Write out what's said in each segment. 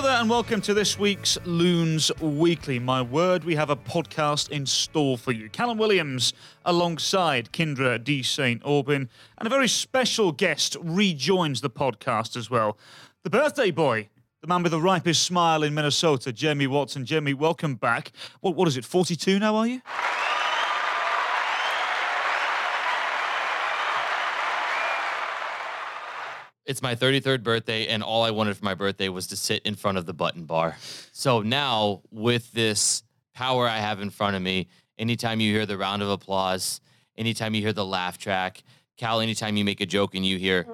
There, and welcome to this week's Loons Weekly. My word, we have a podcast in store for you. Callum Williams alongside Kyndra D. St. Aubin, and a very special guest rejoins the podcast as well. The birthday boy, the man with the ripest smile in Minnesota, Jeremy Watson. Jeremy, welcome back. What, what is it, 42 now, are you? It's my 33rd birthday, and all I wanted for my birthday was to sit in front of the button bar. So now, with this power I have in front of me, anytime you hear the round of applause, anytime you hear the laugh track, Cal, anytime you make a joke and you hear,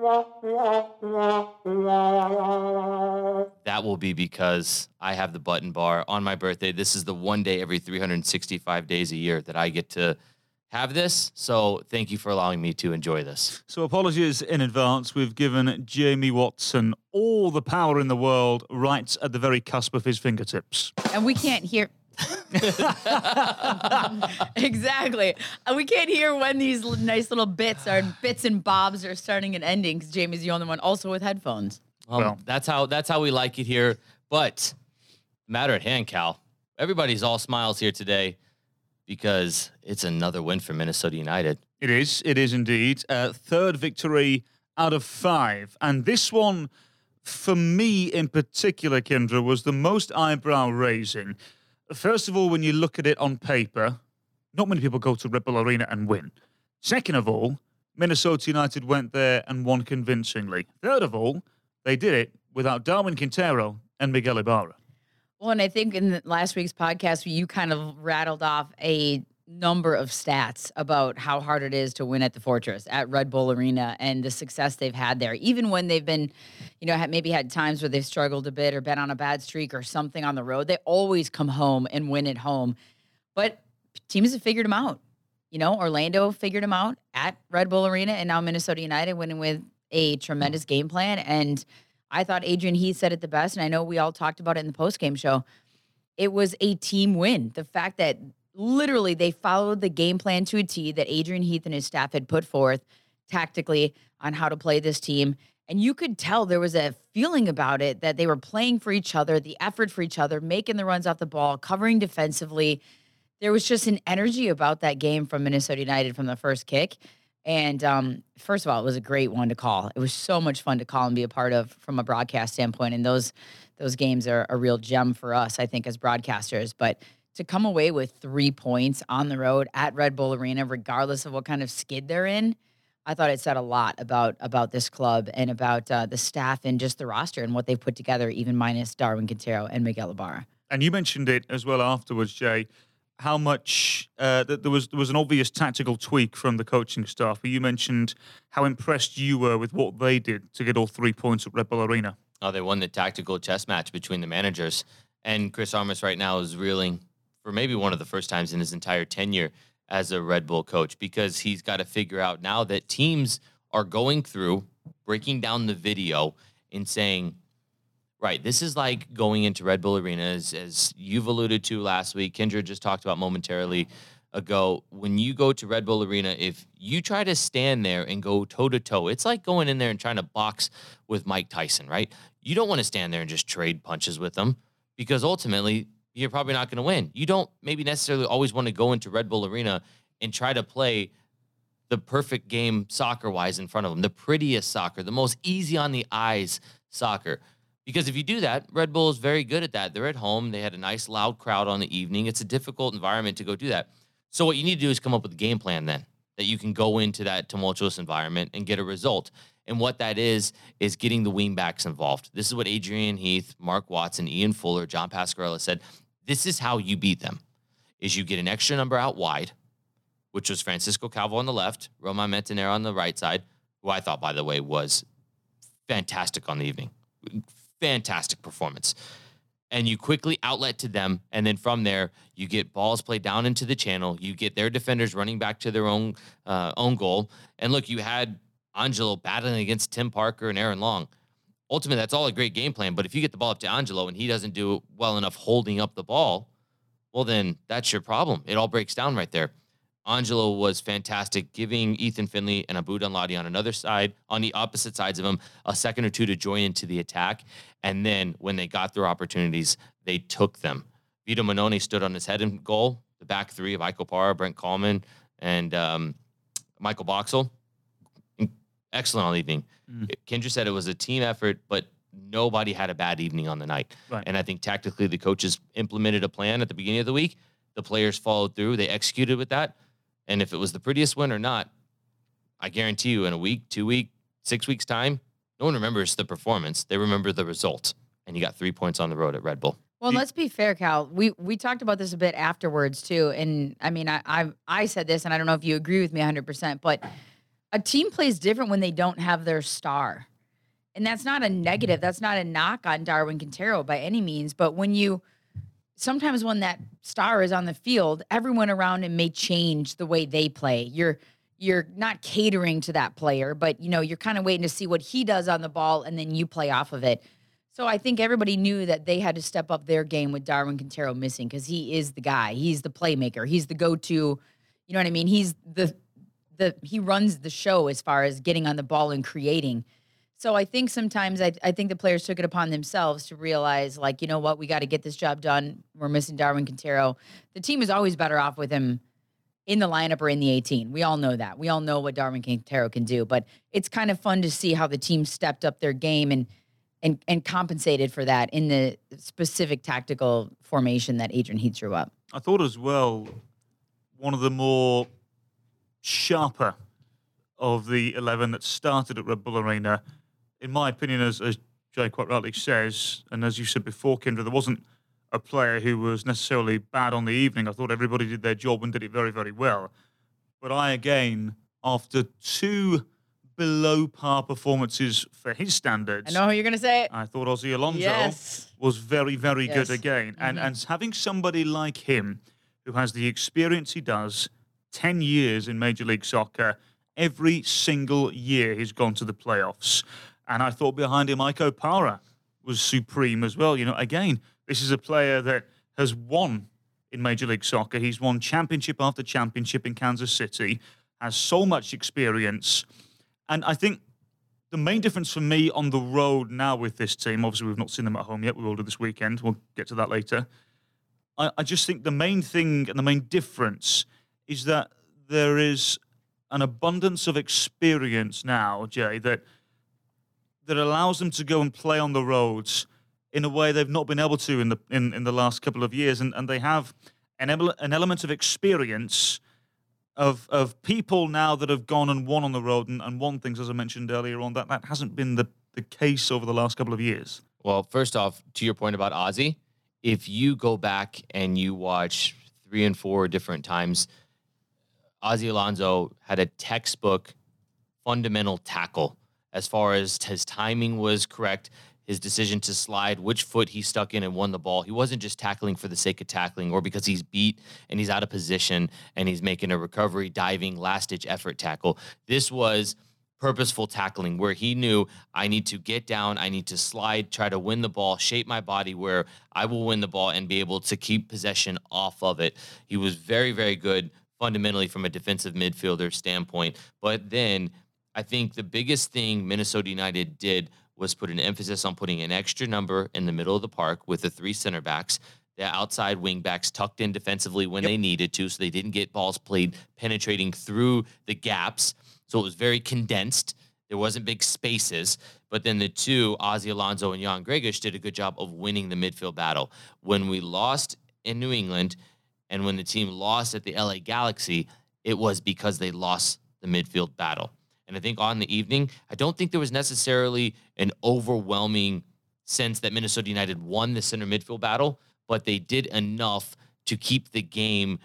that will be because I have the button bar on my birthday. This is the one day every 365 days a year that I get to have this. So thank you for allowing me to enjoy this. So, apologies in advance. We've given Jamie Watson all the power in the world right at the very cusp of his fingertips. and we can't hear. exactly. And we can't hear when these nice little bits are bits and bobs are starting and ending because Jamie's the only one also with headphones. Um, Well- that's how that's how we like it here. But matter at hand, Cal. Everybody's all smiles here today because it's another win for Minnesota United. It is. It is indeed. Uh, third victory out of five. And this one, for me in particular, Kendra, was the most eyebrow raising. First of all, when you look at it on paper, not many people go to Red Bull Arena and win. Second of all, Minnesota United went there and won convincingly. Third of all, they did it without Darwin Quintero and Miguel Ibarra. Well, and I think in last week's podcast, you kind of rattled off a number of stats about how hard it is to win at the Fortress at Red Bull Arena and the success they've had there. Even when they've been, you know, maybe had times where they've struggled a bit or been on a bad streak or something on the road, they always come home and win at home. But teams have figured them out. You know, Orlando figured them out at Red Bull Arena, and now Minnesota United winning with a tremendous game plan. And I thought Adrian Heath said it the best, and I know we all talked about it in the post game show. It was a team win. The fact that literally they followed the game plan to a T that Adrian Heath and his staff had put forth tactically on how to play this team. And you could tell there was a feeling about it that they were playing for each other, the effort for each other, making the runs off the ball, covering defensively. There was just an energy about that game from Minnesota United from the first kick. And um, first of all, it was a great one to call. It was so much fun to call and be a part of from a broadcast standpoint. And those those games are a real gem for us, I think, as broadcasters. But to come away with three points on the road at Red Bull Arena, regardless of what kind of skid they're in, I thought it said a lot about about this club and about uh, the staff and just the roster and what they've put together, even minus Darwin Quintero and Miguel Ibarra. And you mentioned it as well afterwards, Jay. How much uh, that there was there was an obvious tactical tweak from the coaching staff. You mentioned how impressed you were with what they did to get all three points at Red Bull Arena. Oh, they won the tactical chess match between the managers. And Chris Armas right now is reeling for maybe one of the first times in his entire tenure as a Red Bull coach because he's got to figure out now that teams are going through breaking down the video and saying, right, this is like going into Red Bull Arena, as, as you've alluded to last week. Kendra just talked about momentarily ago. When you go to Red Bull Arena, if you try to stand there and go toe to toe, it's like going in there and trying to box with Mike Tyson, right? You don't want to stand there and just trade punches with them because ultimately you're probably not going to win. You don't maybe necessarily always want to go into Red Bull Arena and try to play the perfect game soccer wise in front of them, the prettiest soccer, the most easy on the eyes soccer. Because if you do that, Red Bull is very good at that. They're at home. They had a nice loud crowd on the evening. It's a difficult environment to go do that. So what you need to do is come up with a game plan then that you can go into that tumultuous environment and get a result. And what that is is getting the wingbacks involved. This is what Adrian Heath, Mark Watson, Ian Fuller, John Pasquarella said. This is how you beat them. Is you get an extra number out wide, which was Francisco Calvo on the left, Romain Métanire on the right side, who I thought, by the way, was fantastic on the evening. Fantastic performance. And you quickly outlet to them. And then from there, you get balls played down into the channel. You get their defenders running back to their own uh, own goal. And look, you had Angelo battling against Tim Parker and Aaron Long. Ultimately, that's all a great game plan. But if you get the ball up to Angelo and he doesn't do well enough holding up the ball, well, then that's your problem. It all breaks down right there. Angelo was fantastic, giving Ethan Finlay and Abu Danladi on another side, on the opposite sides of him, a second or two to join into the attack. And then when they got their opportunities, they took them. Vito Mannone stood on his head in goal. The back three of Ike Opara, Brent Kallman, and um, Michael Boxall. Excellent all evening. Mm. Kendra said it was a team effort, but nobody had a bad evening on the night. Right. And I think tactically the coaches implemented a plan at the beginning of the week. The players followed through. They executed with that. And if it was the prettiest win or not, I guarantee you in a week, two week, six weeks time, no one remembers the performance. They remember the result. And you got three points on the road at Red Bull. Well, You- let's be fair, Cal. We we talked about this a bit afterwards too, and I mean, I I, I said this, and I don't know if you agree with me 100, percent but a team plays different when they don't have their star, and that's not a negative. That's not a knock on Darwin Quintero by any means. But when you sometimes when that star is on the field, everyone around him may change the way they play. You're you're not catering to that player, but you know you're kind of waiting to see what he does on the ball, and then you play off of it. So I think everybody knew that they had to step up their game with Darwin Quintero missing because he is the guy. He's the playmaker. He's the go-to. You know what I mean? He's the the he runs the show as far as getting on the ball and creating. So I think sometimes I, I think the players took it upon themselves to realize, like, you know what, we got to get this job done. We're missing Darwin Quintero. The team is always better off with him in the lineup or in the 18. We all know that. We all know what Darwin Quintero can do. But it's kind of fun to see how the team stepped up their game and and and compensated for that in the specific tactical formation that Adrian Heath drew up. I thought as well, one of the more sharper of the 11 that started at Red Bull Arena, in my opinion, as, as Jay quite rightly says, and as you said before, Kendra, there wasn't a player who was necessarily bad on the evening. I thought everybody did their job and did it very, very well. But I, again, after two below par performances for his standards, I know how you're going to say it. I thought Ozzy Alonso Yes. was very, very Yes. good again. And mm-hmm. and having somebody like him who has the experience he does, 10 years in Major League Soccer, every single year he's gone to the playoffs. And I thought behind him, Ike Opara was supreme as well. You know, again, this is a player that has won in Major League Soccer. He's won championship after championship in Kansas City, has so much experience. And I think the main difference for me on the road now with this team, obviously we've not seen them at home yet. We will do this weekend. We'll get to that later. I, I just think the main thing and the main difference is that there is an abundance of experience now, Jay, that that allows them to go and play on the roads in a way they've not been able to in the in, in the last couple of years, and, and they have an an element of experience of of people now that have gone and won on the road and, and won things, as I mentioned earlier on. That that hasn't been the the case over the last couple of years. Well, first off, to your point about Ozzy, if you go back and you watch three and four different times, Ozzy Alonso had a textbook fundamental tackle as far as his timing was correct, his decision to slide, which foot he stuck in and won the ball. He wasn't just tackling for the sake of tackling or because he's beat and he's out of position and he's making a recovery, diving, last ditch effort tackle. This was purposeful tackling where he knew I need to get down, I need to slide, try to win the ball, shape my body where I will win the ball and be able to keep possession off of it. He was very, very good fundamentally from a defensive midfielder standpoint. But then I think the biggest thing Minnesota United did was put an emphasis on putting an extra number in the middle of the park with the three center backs. The outside wing backs tucked in defensively when they needed to, so they didn't get balls played penetrating through the gaps. So it was very condensed. There wasn't big spaces. But then the two, Ozzy Alonso and Jan Gregus, did a good job of winning the midfield battle. When we lost in New England and when the team lost at the LA Galaxy, it was because they lost the midfield battle. And I think on the evening, I don't think there was necessarily an overwhelming sense that Minnesota United won the center midfield battle, but they did enough to keep the game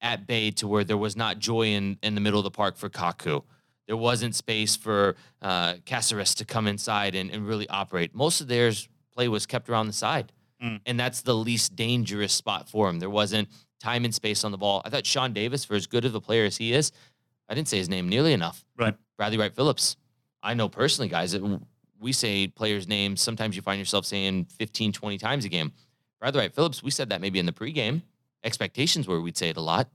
at bay to where there was not joy in, in the middle of the park for Kaku. There wasn't space for uh, Caceres to come inside and, and really operate. Most of theirs play was kept around the side. Mm. And that's the least dangerous spot for him. There wasn't time and space on the ball. I thought Sean Davis, for as good of a player as he is, I didn't say his name nearly enough. Right. Bradley Wright Phillips. I know personally, guys, that we say players' names. Sometimes you find yourself saying 15, 20 times a game. Bradley Wright Phillips, we said that maybe in the pregame. Expectations were we'd say it a lot.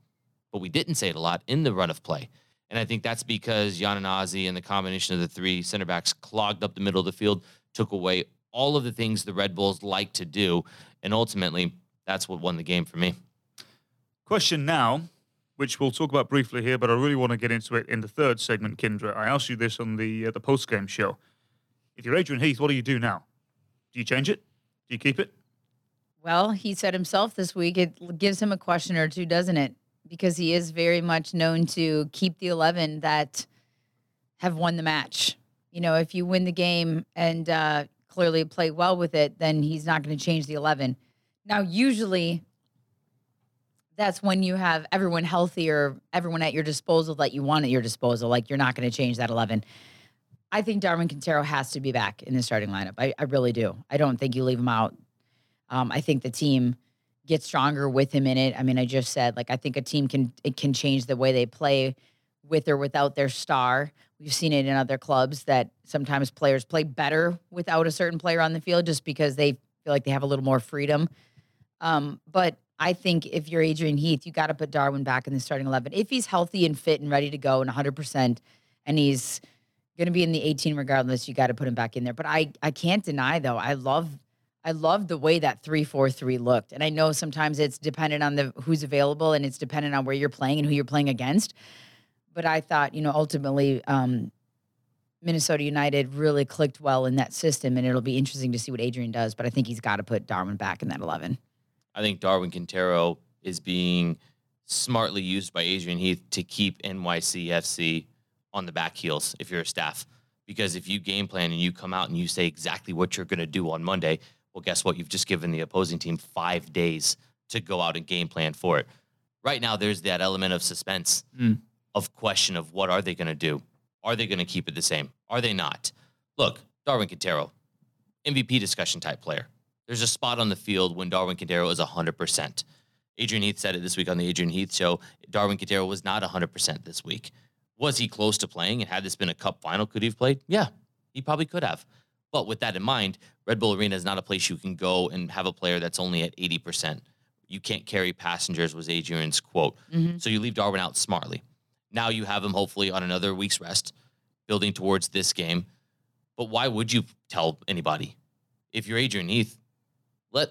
but we didn't say it a lot in the run of play. And I think that's because Yananazi and the combination of the three center backs clogged up the middle of the field, took away all of the things the Red Bulls like to do. And ultimately, that's what won the game for me. Question now, which we'll talk about briefly here, but I really want to get into it in the third segment, Kyndra. I asked you this on the uh, the post game show. If you're Adrian Heath, what do you do now? Do you change it? Do you keep it? Well, he said himself this week, it gives him a question or two, doesn't it? Because he is very much known to keep the 11 that have won the match. You know, if you win the game and uh, clearly play well with it, then he's not going to change the 11. Now, usually that's when you have everyone healthy or everyone at your disposal that you want at your disposal. Like you're not going to change that 11. I think Darwin Quintero has to be back in the starting lineup. I, I really do. I don't think you leave him out. Um, I think the team gets stronger with him in it. I mean, I just said like I think a team can it can change the way they play with or without their star. We've seen it in other clubs that sometimes players play better without a certain player on the field just because they feel like they have a little more freedom. Um, but I think if you're Adrian Heath, you got to put Darwin back in the starting 11. If he's healthy and fit and ready to go and 100%, and he's going to be in the 18 regardless, you got to put him back in there. But I, I can't deny, though, I love I love the way that three four three looked, and I know sometimes it's dependent on the who's available and it's dependent on where you're playing and who you're playing against. But I thought, you know, ultimately, um, Minnesota United really clicked well in that system, and it'll be interesting to see what Adrian does. But I think he's got to put Darwin back in that eleven. I think Darwin Quintero is being smartly used by Adrian Heath to keep NYCFC on the back heels if you're a staff. Because if you game plan and you come out and you say exactly what you're going to do on Monday, well, guess what? You've just given the opposing team five days to go out and game plan for it. Right now, there's that element of suspense, Mm. of question of what are they going to do? Are they going to keep it the same? Are they not? Look, Darwin Quintero, MVP discussion type player. There's a spot on the field when Darwin Quintero is 100%. Adrian Heath said it this week on the Adrian Heath show. Darwin Quintero was not 100% this week. Was he close to playing? And had this been a cup final, could he have played? Yeah, he probably could have. But with that in mind, Red Bull Arena is not a place you can go and have a player that's only at 80%. You can't carry passengers, was Adrian's quote. Mm-hmm. So you leave Darwin out smartly. Now you have him hopefully on another week's rest, building towards this game. But why would you tell anybody? If you're Adrian Heath, let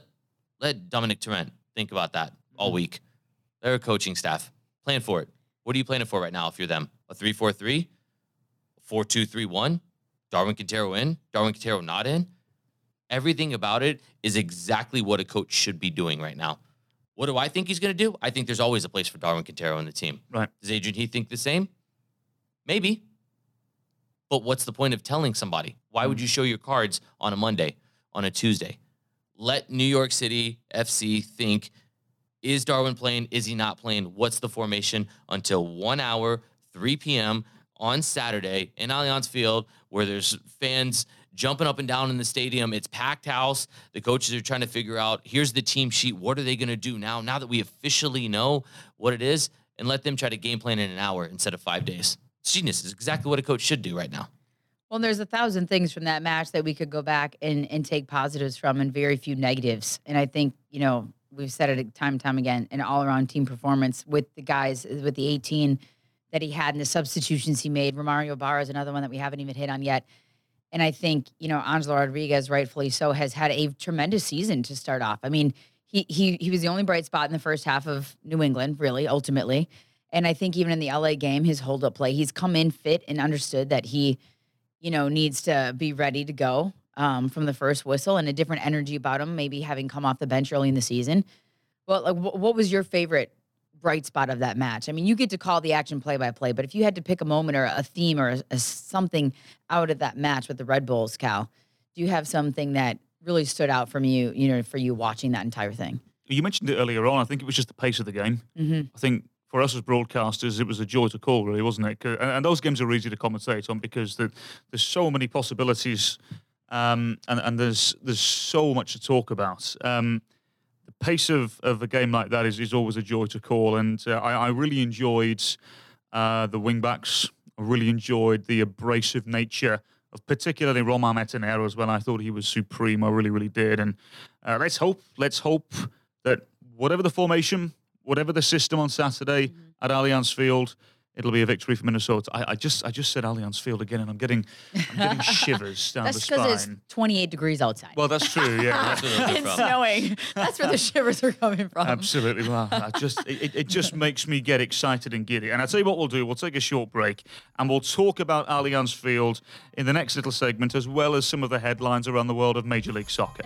let Domènec Torrent think about that all mm-hmm. week. They're a coaching staff. Plan for it. What are you planning for right now if you're them? A 3 4 3? 4 2 3 1? Darwin Quintero in? Darwin Quintero not in? Everything about it is exactly what a coach should be doing right now. What do I think he's going to do? I think there's always a place for Darwin Quintero in the team. Right. Does Adrian Heath think the same? Maybe. But what's the point of telling somebody? Why would mm. you show your cards on a Monday, on a Tuesday? Let New York City FC think is Darwin playing? Is he not playing? What's the formation until one hour, 3 p.m. on Saturday in Allianz Field, where there's fans jumping up and down in the stadium. It's packed house. The coaches are trying to figure out here's the team sheet. What are they going to do now? Now that we officially know what it is, and let them try to game plan in an hour instead of five days. It's genius. It's exactly what a coach should do right now. Well, there's a thousand things from that match that we could go back and, and take positives from and very few negatives. And I think, you know, we've said it time and time again, an all around team performance with the guys, with the 18 that he had and the substitutions he made. Romario Ibarra is another one that we haven't even hit on yet. And I think, you know, Angelo Rodriguez, rightfully so, has had a tremendous season to start off. I mean, he he he was the only bright spot in the first half of New England, really, ultimately. And I think even in the LA game, his hold up play, he's come in fit and understood that he, you know, needs to be ready to go um, from the first whistle and a different energy about him, maybe having come off the bench early in the season. Well, like, wh- what was your favorite bright spot of that match? I mean, you get to call the action play by play, but if you had to pick a moment or a theme or a, a something out of that match with the Red Bulls, Cal, do you have something that really stood out from you, you know, for you watching that entire thing? You mentioned it earlier on. I think it was just the pace of the game. Mm-hmm. I think for us as broadcasters, it was a joy to call, really, wasn't it? And, and those games are easy to commentate on because the, there's so many possibilities, um, and, and there's there's so much to talk about. Um, the pace of, of a game like that is, is always a joy to call, and uh, I, I really enjoyed uh, the wing backs. I really enjoyed the abrasive nature of particularly Romain Métanire as well. I thought he was supreme. I really, really did. And uh, let's hope, let's hope that whatever the formation, whatever the system on Saturday Mm-hmm. at Allianz Field, it'll be a victory for Minnesota. I, I just I just said Allianz Field again, and I'm getting I'm getting shivers down That's the because it's 28 degrees outside. well, that's true. Yeah, That's where they'll come it's snowing. That's where the shivers are coming from. Absolutely. Well, I just it, it- it just makes me get excited and giddy. And I'll tell you what we'll do. We'll take a short break and we'll talk about Allianz Field in the next little segment, as well as some of the headlines around the world of Major League Soccer.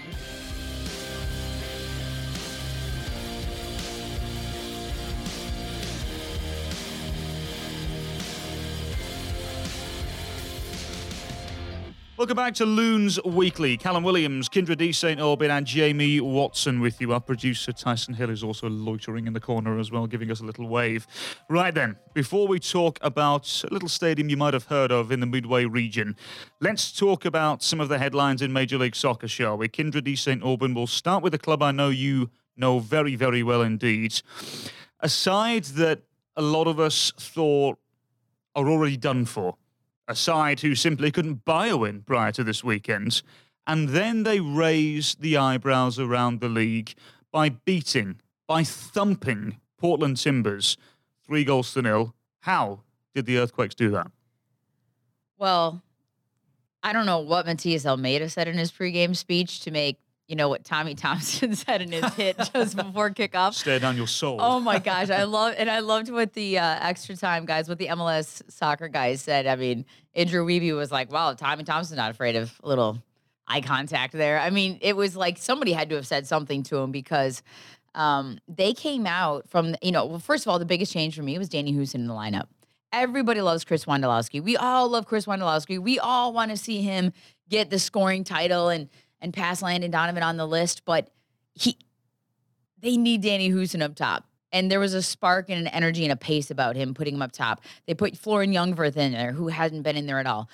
Welcome back to Loons Weekly. Callum Williams, Kyndra D. St. Aubin, and Jamie Watson with you. Our producer Tyson Hill is also loitering in the corner as well, giving us a little wave. Right then, before we talk about a little stadium you might have heard of in the Midway region, let's talk about some of the headlines in Major League Soccer, shall we? Kyndra D. St. Aubin will start with a club I know you know very, very well indeed. A side that a lot of us thought are already done for a side who simply couldn't buy a win prior to this weekend. And then they raise the eyebrows around the league by beating, by thumping Portland Timbers three goals to nil. How did the Earthquakes do that? Well, I don't know what Matias Almeyda said in his pregame speech to make, you know, what Tommy Thompson said in his hit just before kickoff. Stare down your soul. Oh my gosh, I love and I loved what the uh, extra time guys, what the MLS soccer guys said. I mean, Andrew Wiebe was like, "Wow, Tommy Thompson's not afraid of a little eye contact there." I mean, it was like somebody had to have said something to him because um, they came out from you know. Well, first of all, the biggest change for me was Danny Hoesen in the lineup. Everybody loves Chris Wondolowski. We all love Chris Wondolowski. We all want to see him get the scoring title and and pass Landon Donovan on the list, but he they need Danny Hoesen up top. And there was a spark and an energy and a pace about him putting him up top. They put Florian Jungwirth in there, who hadn't been in there at all.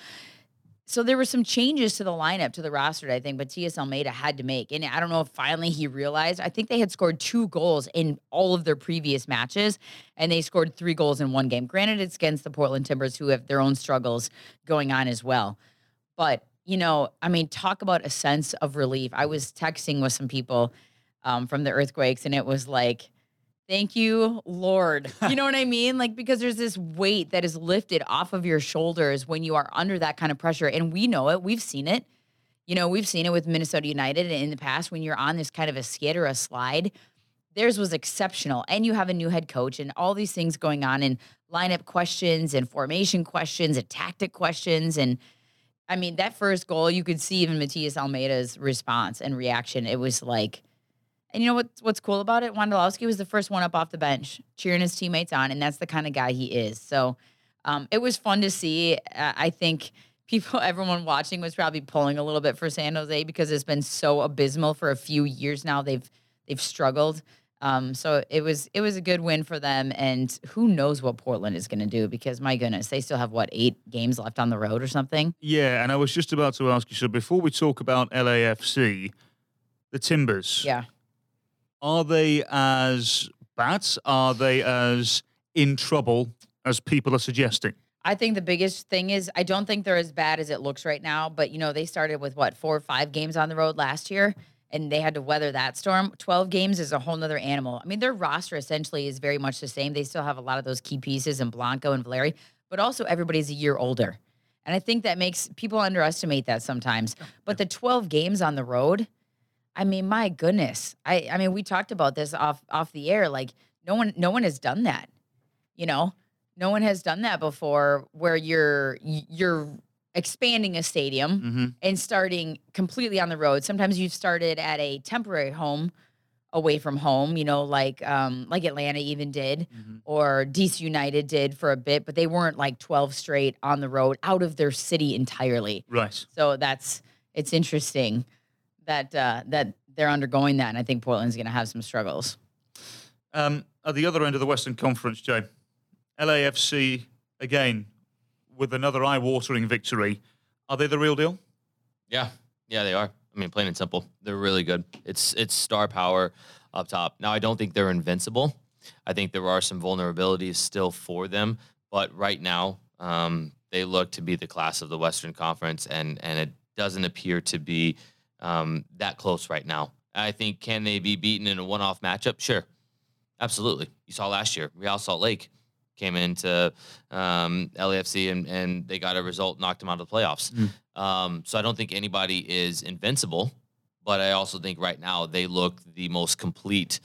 So there were some changes to the lineup, to the roster, I think, but T.S. Almeyda had to make. And I don't know if finally he realized. I think they had scored two goals in all of their previous matches, and they scored three goals in one game. Granted, it's against the Portland Timbers, who have their own struggles going on as well. But, you know, I mean, talk about a sense of relief. I was texting with some people um, from the earthquakes, and it was like, thank you, Lord. You know what I mean? Like, because there's this weight that is lifted off of your shoulders when you are under that kind of pressure. And we know it, we've seen it. You know, we've seen it with Minnesota United in the past when you're on this kind of a skid or a slide. Theirs was exceptional. And you have a new head coach and all these things going on and lineup questions and formation questions and tactic questions. And I mean, that first goal, you could see even Matias Almeyda's response and reaction. It was like, and you know what's what's cool about it? Wondolowski was the first one up off the bench, cheering his teammates on, and that's the kind of guy he is. So um, it was fun to see. I think people, everyone watching, was probably pulling a little bit for San Jose because it's been so abysmal for a few years now. They've they've struggled. Um, so it was it was a good win for them, and who knows what Portland is going to do? Because my goodness, they still have what eight games left on the road or something. Yeah, and I was just about to ask you. So before we talk about LAFC, the Timbers, Yeah. are they as bad? Are they as in trouble as people are suggesting? I think the biggest thing is I don't think they're as bad as it looks right now. But you know, they started with what four or five games on the road last year, and they had to weather that storm. Twelve games is a whole nother animal. I mean, their roster essentially is very much the same. They still have a lot of those key pieces in Blanco and Valeri, but also everybody's a year older, and I think that makes people underestimate that sometimes. But the twelve games on the road, I mean, my goodness, I I mean, we talked about this off off the air. Like no one no one has done that, you know no one has done that before where you're you're expanding a stadium Mm-hmm. and starting completely on the road sometimes you've started at a temporary home away from home you know like um like atlanta even did Mm-hmm. or dc united did for a bit but they weren't like 12 straight on the road out of their city entirely Right. so that's it's interesting that uh that they're undergoing that and i think portland's gonna have some struggles Um, at the other end of the Western Conference, Jay, LAFC again with another eye-watering victory. Are they the real deal? Yeah, yeah, they are. I mean, plain and simple, they're really good. It's it's star power up top. Now, I don't think they're invincible. I think there are some vulnerabilities still for them, but right now, um, they look to be the class of the Western Conference, and and it doesn't appear to be um, that close right now. I think can they be beaten in a one-off matchup? Sure, Absolutely. You saw last year, Real Salt Lake came into um, LAFC and, and they got a result, knocked them out of the playoffs. Mm. Um, so I don't think anybody is invincible, but I also think right now they look the most complete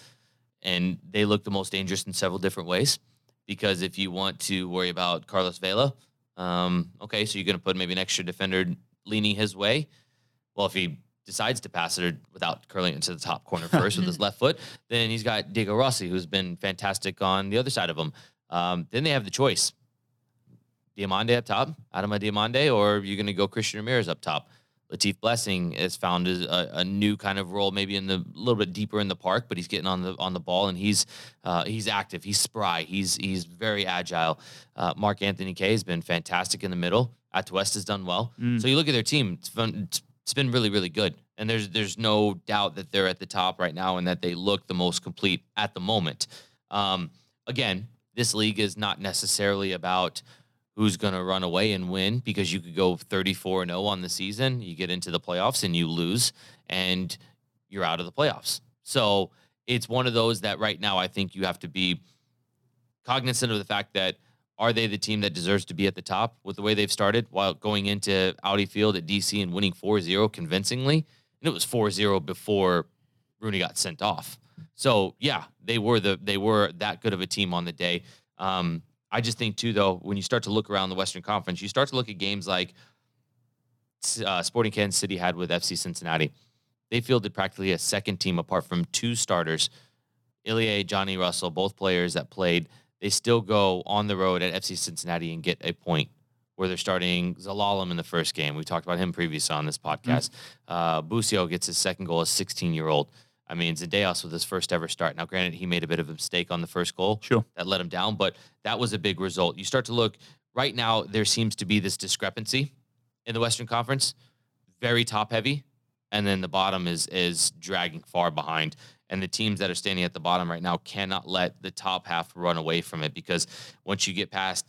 and they look the most dangerous in several different ways. Because if you want to worry about Carlos Vela, um, okay, so you're going to put maybe an extra defender leaning his way. Well, if he decides to pass it without curling it into the top corner first with his left foot, then he's got Diego Rossi, who's been fantastic on the other side of him. Um, then they have the choice: Diomande up top, Adama Diomande, or you're going to go Christian Ramirez up top. Latif Blessing has found a, a, new kind of role, maybe in the a little bit deeper in the park, but he's getting on the on the ball and he's uh, he's active, he's spry, he's he's very agile. Uh, Mark Anthony Kaye has been fantastic in the middle. Atuesta has done well. Mm. So you look at their team; it's, fun, it's, it's been really really good, and there's there's no doubt that they're at the top right now and that they look the most complete at the moment. Um, again, this league is not necessarily about who's going to run away and win because you could go 34 and 0 on the season. You get into the playoffs and you lose, and you're out of the playoffs. So it's one of those that right now I think you have to be cognizant of the fact that are they the team that deserves to be at the top with the way they've started while going into Audi Field at DC and winning 4 0 convincingly? And it was 4 0 before Rooney got sent off. So yeah, they were the they were that good of a team on the day. Um, I just think too, though, when you start to look around the Western Conference, you start to look at games like uh, Sporting Kansas City had with FC Cincinnati. They fielded practically a second team apart from two starters, Ilie, Johnny Russell, both players that played. They still go on the road at FC Cincinnati and get a point where they're starting Zelalem in the first game. We talked about him previously on this podcast. Mm-hmm. Uh, Busio gets his second goal as 16 year old. I mean, Zendejas with his first ever start. Now, granted, he made a bit of a mistake on the first goal. Sure. That let him down, but that was a big result. You start to look right now, there seems to be this discrepancy in the Western Conference, very top heavy, and then the bottom is is dragging far behind. And the teams that are standing at the bottom right now cannot let the top half run away from it because once you get past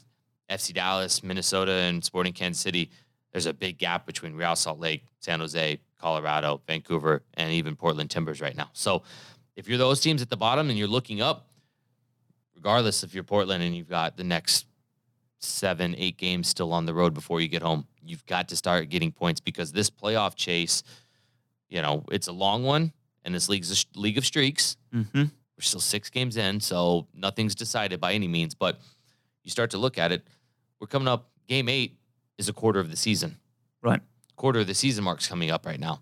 FC Dallas, Minnesota, and Sporting Kansas City, there's a big gap between Real Salt Lake, San Jose, Colorado, Vancouver, and even Portland Timbers right now. So if you're those teams at the bottom and you're looking up, regardless if you're Portland and you've got the next seven, eight games still on the road before you get home, you've got to start getting points because this playoff chase, you know, it's a long one and this league's a league of streaks. Mm-hmm. We're still six games in, so nothing's decided by any means. But you start to look at it, we're coming up. Game eight is a quarter of the season. Right quarter of the season marks coming up right now.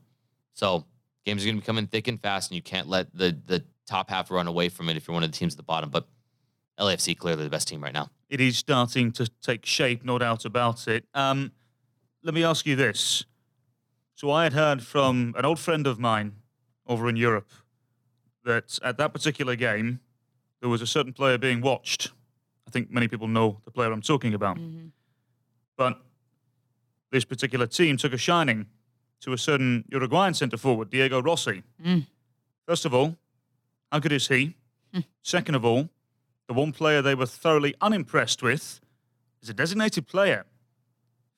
So games are going to be coming thick and fast, and you can't let the the top half run away from it if you're one of the teams at the bottom. But LAFC clearly the best team right now. It is starting to take shape, no doubt about it. Um, let me ask you this. So I had heard from an old friend of mine over in Europe that at that particular game there was a certain player being watched. I think many people know the player I'm talking about. Mm-hmm. But this particular team took a shining to a certain Uruguayan centre forward, Diego Rossi. Mm. First of all, how good is he? Mm. Second of all, the one player they were thoroughly unimpressed with is a designated player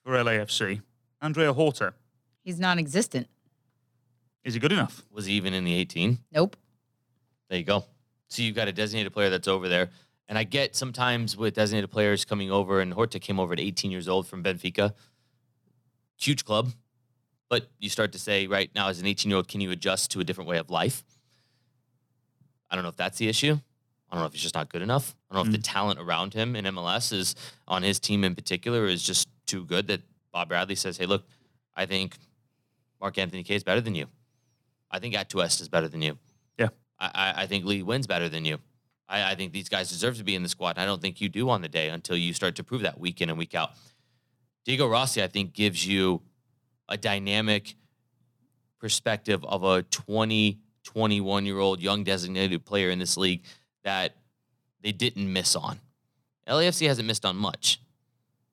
for LAFC, Andre Horta. He's non existent. Is he good enough? Was he even in the 18? Nope. There you go. So you've got a designated player that's over there. And I get sometimes with designated players coming over, and Horta came over at 18 years old from Benfica huge club, but you start to say, right now, as an 18 year old, can you adjust to a different way of life? I don't know if that's the issue. I don't know if he's just not good enough. I don't know mm. if the talent around him in MLS is on his team in particular is just too good that Bob Bradley says, hey, look, I think Mark Anthony Kaye is better than you. I think Atuesta is better than you. Yeah. I, I think Lee Nguyen's better than you. I, I think these guys deserve to be in the squad. I don't think you do on the day until you start to prove that week in and week out. Diego Rossi, I think, gives you a dynamic perspective of a 20, 21 year old young designated player in this league that they didn't miss on. LAFC hasn't missed on much.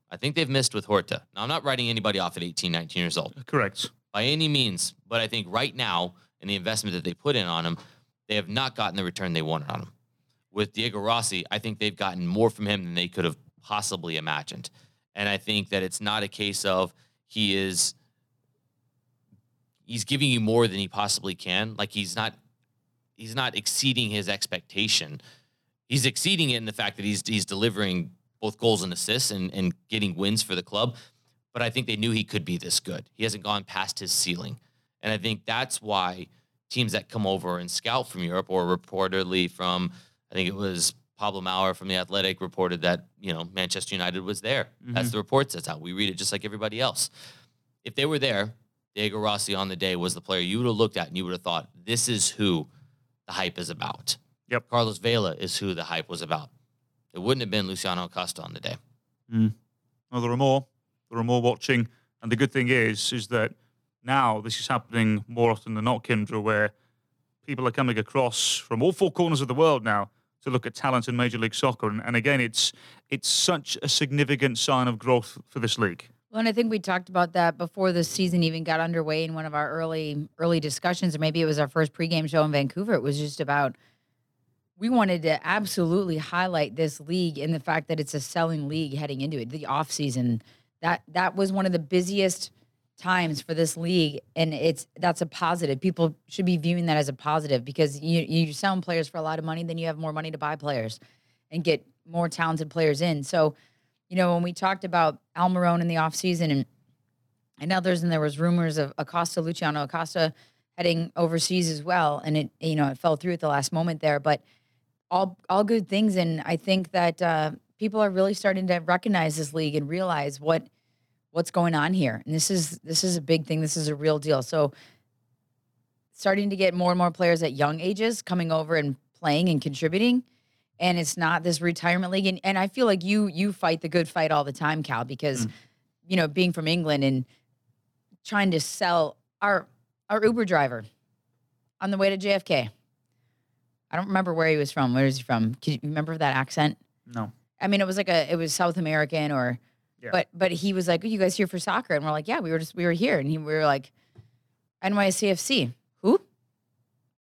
I think they've missed with Horta. Now, I'm not writing anybody off at 18, 19 years old. Correct. By any means. But I think right now, in the investment that they put in on him, they have not gotten the return they wanted on him. With Diego Rossi, I think they've gotten more from him than they could have possibly imagined. And I think that it's not a case of he is he's giving you more than he possibly can. Like he's not he's not exceeding his expectation. he's exceeding it in the fact that he's he's delivering both goals and assists and, and getting wins for the club. But I think they knew he could be this good. He hasn't gone past his ceiling. And I think that's why teams that come over and scout from Europe or reportedly from, I think it was Pablo Maurer from the Athletic reported that, you know, Manchester United was there. Mm-hmm. That's the report says how we read it just like everybody else. If they were there, Diego Rossi on the day was the player you would have looked at and you would have thought, this is who the hype is about. Yep. Carlos Vela is who the hype was about. It wouldn't have been Luciano Acosta on the day. Well, there are more. There are more watching, and the good thing is, is that now this is happening more often than not, Kyndra, where people are coming across from all four corners of the world now to look at talent in Major League Soccer, and, and again, it's it's such a significant sign of growth for this league. Well, and I think we talked about that before the season even got underway in one of our early early discussions, or maybe it was our first pregame show in Vancouver. It was just about we wanted to absolutely highlight this league and the fact that it's a selling league heading into it. The off season that that was one of the busiest times for this league, and it's that's a positive. People should be viewing that as a positive because you you selling players for a lot of money, then you have more money to buy players and get more talented players in. So you know, when we talked about Almiron in the offseason and and others, and there was rumors of Acosta, Luciano Acosta heading overseas as well. And it, you know, it fell through at the last moment there, but all, all good things. And I think that uh, people are really starting to recognize this league and realize what, what's going on here. And this is, this is a big thing. This is a real deal. So starting to get more and more players at young ages coming over and playing and contributing. And it's not this retirement league. And, and i feel like you you fight the good fight all the time cal because mm. you know being from england and trying to sell our our uber driver on the way to jfk i don't remember where he was from. Where is he from? Can you remember that accent? No, i mean it was like a it was south american or Yeah. but but he was like "Are you guys here for soccer and we're like yeah we were just we were here and he, we were like nycfc who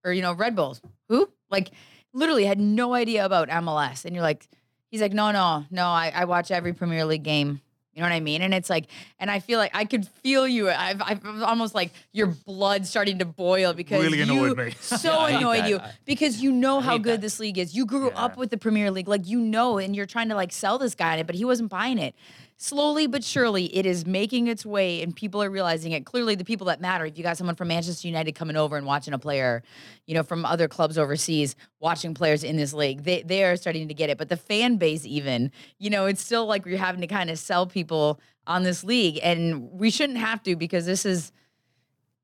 or you know red bulls who like literally had no idea about MLS. And you're like, he's like, no, no, no, I, I watch every Premier League game. You know what I mean? And it's like, and I feel like I could feel you. I've, I've almost like your blood starting to boil because Really you annoyed me. so Yeah, annoyed you I- because you know how good that. this league is. You grew Yeah. up with the Premier League, like you know, and you're trying to like sell this guy on it, but he wasn't buying it. Slowly but surely, it is making its way, and people are realizing it. Clearly, the people that matter. If you got someone from Manchester United coming over and watching a player, you know, from other clubs overseas watching players in this league, they they are starting to get it. But the fan base, even, you know, it's still like we're having to kind of sell people on this league, and we shouldn't have to because this is.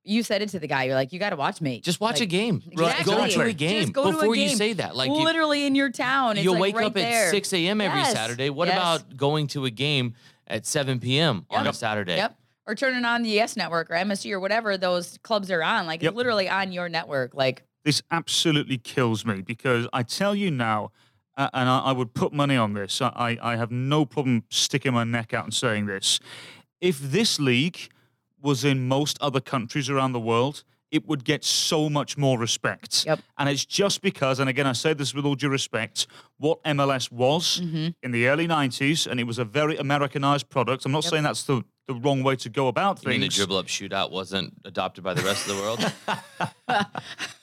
You said it to the guy. You're like, you got to watch me. Just watch Like, a game. Right, Go to a game Just go to a before you say that. Like you, literally in your town. It's you'll like wake right up there. at 6 a.m. every Yes. Saturday. What Yes. about going to a game at 7 p.m. on a Saturday? Yep. Or turning on the Yes Network or MSG or whatever those clubs are on. Like Yep. it's literally on your network. Like this absolutely kills me because I tell you now, uh, and I, I would put money on this. I, I I have no problem sticking my neck out and saying this. If this league was in most other countries around the world, it would get so much more respect. Yep. And it's just because, and again, I say this with all due respect, what MLS was Mm-hmm. in the early 90s, and it was a very Americanized product. I'm not saying that's the, the wrong way to go about things. You mean the dribble up shootout wasn't adopted by the rest of the world?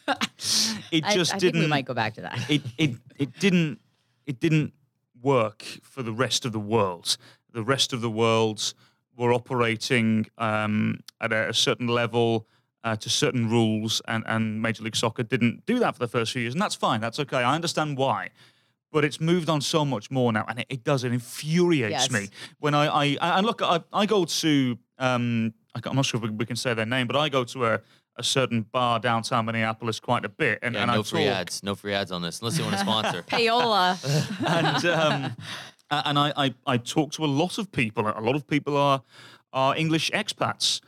It just I didn't. think we might go back to that. it it it didn't it didn't work for the rest of the world. The rest of the world were operating um, at a, a certain level uh, to certain rules, and and Major League Soccer didn't do that for the first few years, and that's fine. That's okay. I understand why. But it's moved on so much more now, and it, it does. It infuriates Yes. me when I, I and look. I, I go to um, I can't- I'm not sure if we, we can say their name, but I go to a, a certain bar downtown Minneapolis quite a bit, and, Yeah, and I no free talk, ads. No free ads on this unless you want to sponsor. Payola. and um, a- and I, I I talk to a lot of people. A lot of people are are English expats,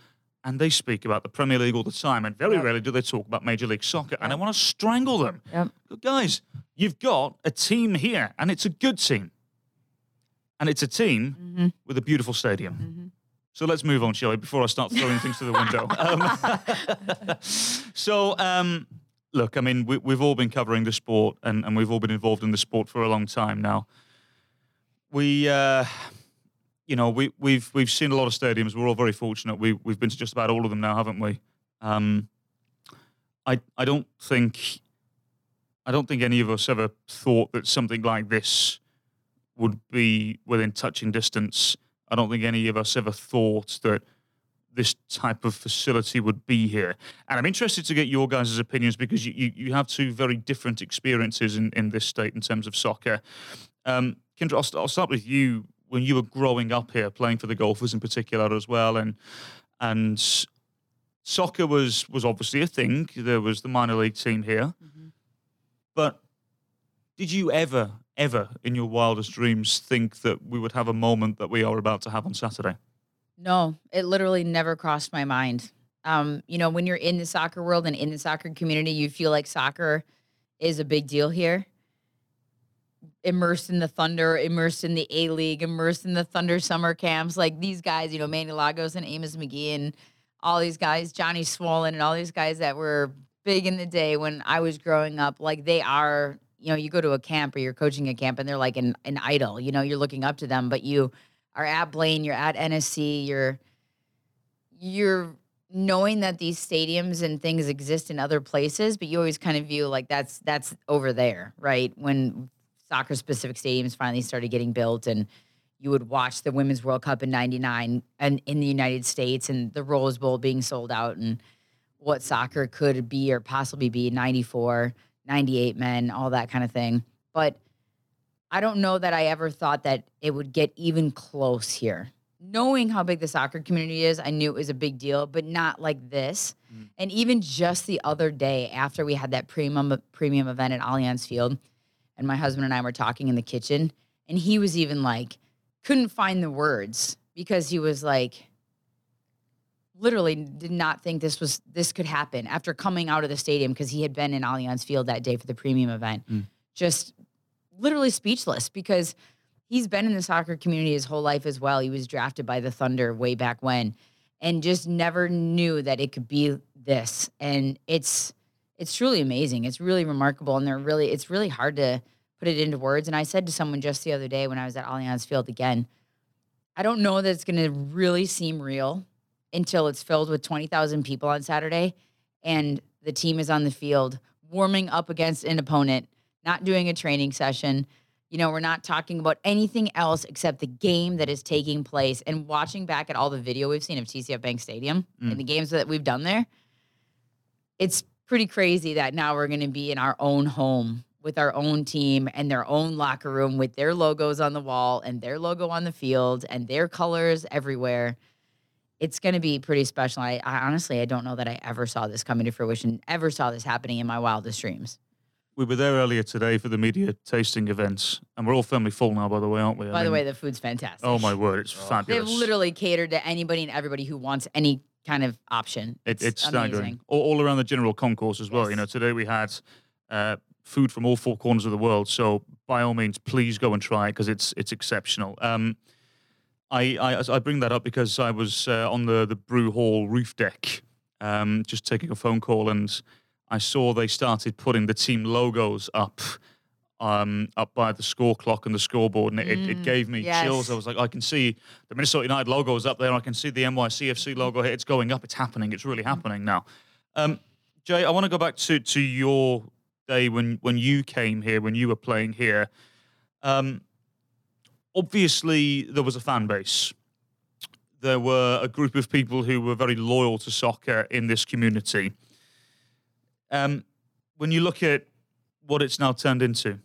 and they speak about the Premier League all the time. And very Yep. rarely do they talk about Major League Soccer. And I want to strangle them. Yep. Guys, you've got a team here, and it's a good team, and it's a team Mhm. with a beautiful stadium. Mhm. So let's move on, shall we? Before I start throwing things to the window. Um, so, um, look, I mean, we, we've all been covering the sport, and, and we've all been involved in the sport for a long time now. We, uh, you know, we, we've we've seen a lot of stadiums. We're all very fortunate. We we've been to just about all of them now, haven't we? Um, I I don't think I don't think any of us ever thought that something like this would be within touching distance. I don't think any of us ever thought that this type of facility would be here. And I'm interested to get your guys' opinions because you, you, you have two very different experiences in, in this state in terms of soccer. Um, Kyndra, I'll, I'll start with you when you were growing up here, playing for the golfers in particular as well, and and soccer was was obviously a thing. There was the minor league team here, Mhm. but did you ever, ever in your wildest dreams think that we would have a moment that we are about to have on Saturday? No, it literally never crossed my mind. Um, you know, when you're in the soccer world and in the soccer community, you feel like soccer is a big deal here. Immersed in the Thunder, immersed in the A League, immersed in the Thunder summer camps. Like these guys, you know, Manny Lagos and Amos Magee and all these guys, Johnny Swollen and all these guys that were big in the day when I was growing up. Like they are, you know, you go to a camp or you're coaching a camp and they're like an, an idol. You know, you're looking up to them, but you are at Blaine, you're at NSC, you're you're knowing that these stadiums and things exist in other places, but you always kind of view like that's that's over there, right? When soccer specific stadiums finally started getting built and you would watch the Women's World Cup in 99 and in the United States and the Rose Bowl being sold out and what soccer could be or possibly be 94, 98 men, all that kind of thing. But I don't know that I ever thought that it would get even close here. Knowing how big the soccer community is, I knew it was a big deal, but not like this. Mm. And even just the other day after we had that premium premium event at Allianz Field, and my husband and I were talking in the kitchen, and he was even like, couldn't find the words because he was like, literally did not think this was this could happen after coming out of the stadium because he had been in Allianz Field that day for the premium event. Mm. Just literally speechless because he's been in the soccer community his whole life as well. He was drafted by the Thunder way back when and just never knew that it could be this. And it's it's truly amazing. It's really remarkable and they're really it's really hard to put it into words. And I said to someone just the other day when I was at Allianz Field again, I don't know that it's going to really seem real until it's filled with 20,000 people on Saturday and the team is on the field warming up against an opponent, not doing a training session. You know, we're not talking about anything else except the game that is taking place and watching back at all the video we've seen of TCF Bank Stadium Mm. and the games that we've done there. It's pretty crazy that now we're going to be in our own home with our own team and their own locker room with their logos on the wall and their logo on the field and their colors everywhere. It's going to be pretty special. I, I honestly, I don't know that I ever saw this coming to fruition, ever saw this happening in my wildest dreams. We were there earlier today for the media tasting events, and we're all firmly full now, by the way, aren't we? I By the mean, way, the food's fantastic. oh my word, it's Oh. fabulous. They've literally catered to anybody and everybody who wants any kind of option. It, It's, it's staggering. All, all around the general concourse as well. You know, today we had uh, food from all four corners of the world. So by all means, please go and try it because it's it's exceptional. Um, I, I I bring that up because I was uh, on the the brew hall roof deck, um, just taking a phone call, and I saw they started putting the team logos up. Um, up by the score clock and the scoreboard, and it, it, it Mm, gave me chills. I was like, I can see the Minnesota United logo is up there. I can see the NYCFC logo here. It's going up. It's happening. It's really happening now. Um, Jay, I want to go back to to your day when when you came here, when you were playing here. Um, obviously, there was a fan base. There were a group of people who were very loyal to soccer in this community. Um, when you look at what it's now turned into,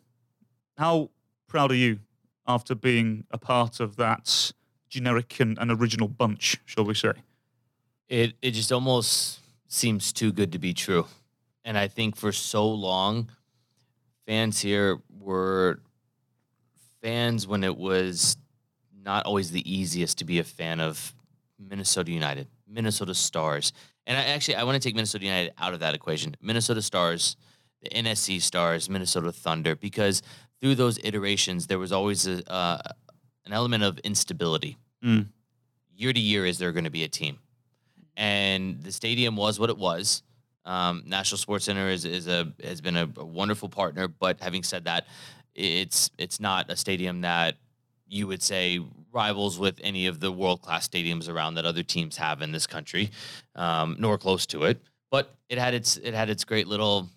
how proud are you after being a part of that generic and, and original bunch, shall we say? It it just almost seems too good to be true. And I think for so long, fans here were fans when it was not always the easiest to be a fan of Minnesota United, Minnesota Stars. And I actually I want to take Minnesota United out of that equation. Minnesota Stars, the NSC Stars, Minnesota Thunder, because through those iterations there was always a, uh, an element of instability. Mm. Year to year, is there going to be a team? and the stadium was what it was. Um, National Sports Center is, is a has been a, a wonderful partner, but having said that, it's it's not a stadium that you would say rivals with any of the world class stadiums around that other teams have in this country, um, nor close to it. But it had its it had its great little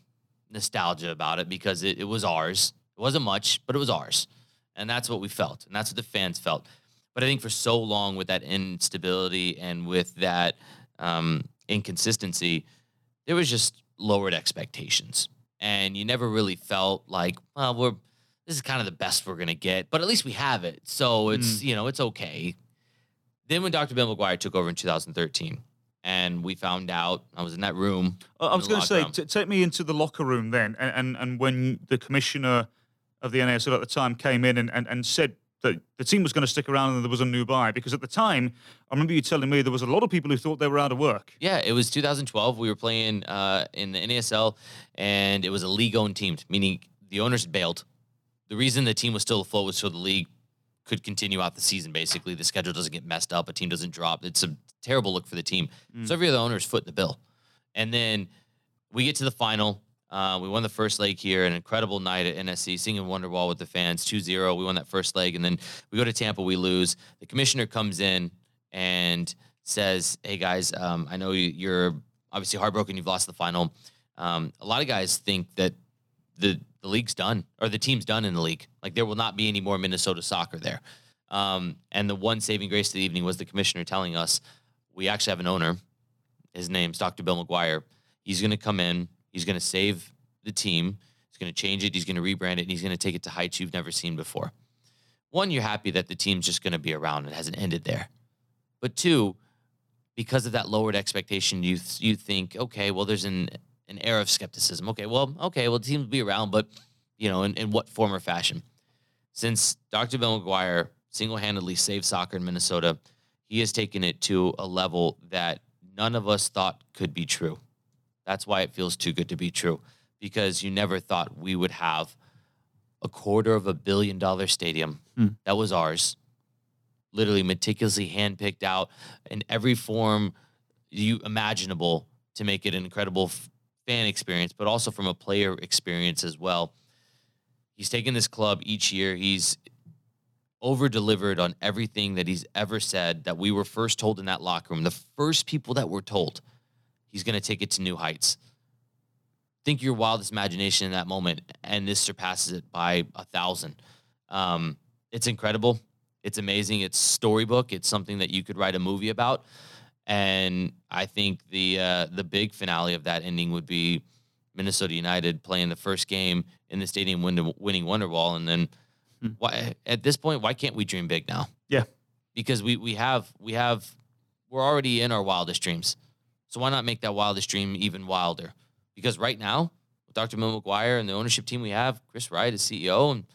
nostalgia about it because it, it was ours. It wasn't much, but it was ours. And that's what we felt. And that's what the fans felt. But I think for so long with that instability and with that um, inconsistency, there was just lowered expectations. And you never really felt like, well, we're this is kind of the best we're gonna get, but at least we have it. So it's you know, it's okay. Then when Dr. Bill McGuire took over in 2013, and we found out I was in that room. I was going to say, t- take me into the locker room then, and, and and when the commissioner of the NASL at the time came in and, and, and said that the team was going to stick around and there was a new buy, because at the time, I remember you telling me there was a lot of people who thought they were out of work. Yeah, it was 2012. We were playing uh, in the NASL, and it was a league-owned team, meaning the owners bailed. The reason the team was still afloat was so the league could continue out the season. Basically, the schedule doesn't get messed up, a team doesn't drop. It's a terrible look for the team. So every other owner's foot the bill, and then we get to the final. Uh, we won the first leg here, an incredible night at NSC, singing Wonderwall with the fans, 2-0. We won that first leg, and then we go to Tampa, we lose. The commissioner comes in and says, "Hey guys, um, I know you- you're obviously heartbroken. You've lost the final. Um, a lot of guys think that the the league's done or the team's done in the league. Like there will not be any more Minnesota soccer there. Um, and the one saving grace of the evening was the commissioner telling us we actually have an owner. His name's Dr. Bill McGuire. He's going to come in. He's going to save the team. He's going to change it. He's going to rebrand it. And he's going to take it to heights you've never seen before. One, you're happy that the team's just going to be around. It hasn't ended there. But two, because of that lowered expectation, you you think, okay, well, there's an an air of skepticism. Okay, well, okay, well, the team will be around, but you know, in, in what form or fashion? Since Dr. Bill McGuire single-handedly saved soccer in Minnesota, he has taken it to a level that none of us thought could be true. That's why it feels too good to be true, because you never thought we would have a quarter of a billion dollar stadium Hmm. that was ours, literally meticulously handpicked out in every form you imaginable to make it an incredible f- fan experience, but also from a player experience as well. He's taken this club each year. He's over delivered on everything that he's ever said that we were first told in that locker room. The first people that were told he's going to take it to new heights. Think your wildest imagination in that moment, and this surpasses it by a thousand. Um, it's incredible. It's amazing. It's storybook. It's something that you could write a movie about. And I think the uh, the big finale of that ending would be Minnesota United playing the first game in the stadium, win- winning Wonderwall, and then Hmm. why at this point why can't we dream big now? Yeah. because we we have we have we're already in our wildest dreams, so why not make that wildest dream even wilder? Because right now, with Dr. Bill McGuire and the ownership team we have, Chris Wright as CEO, and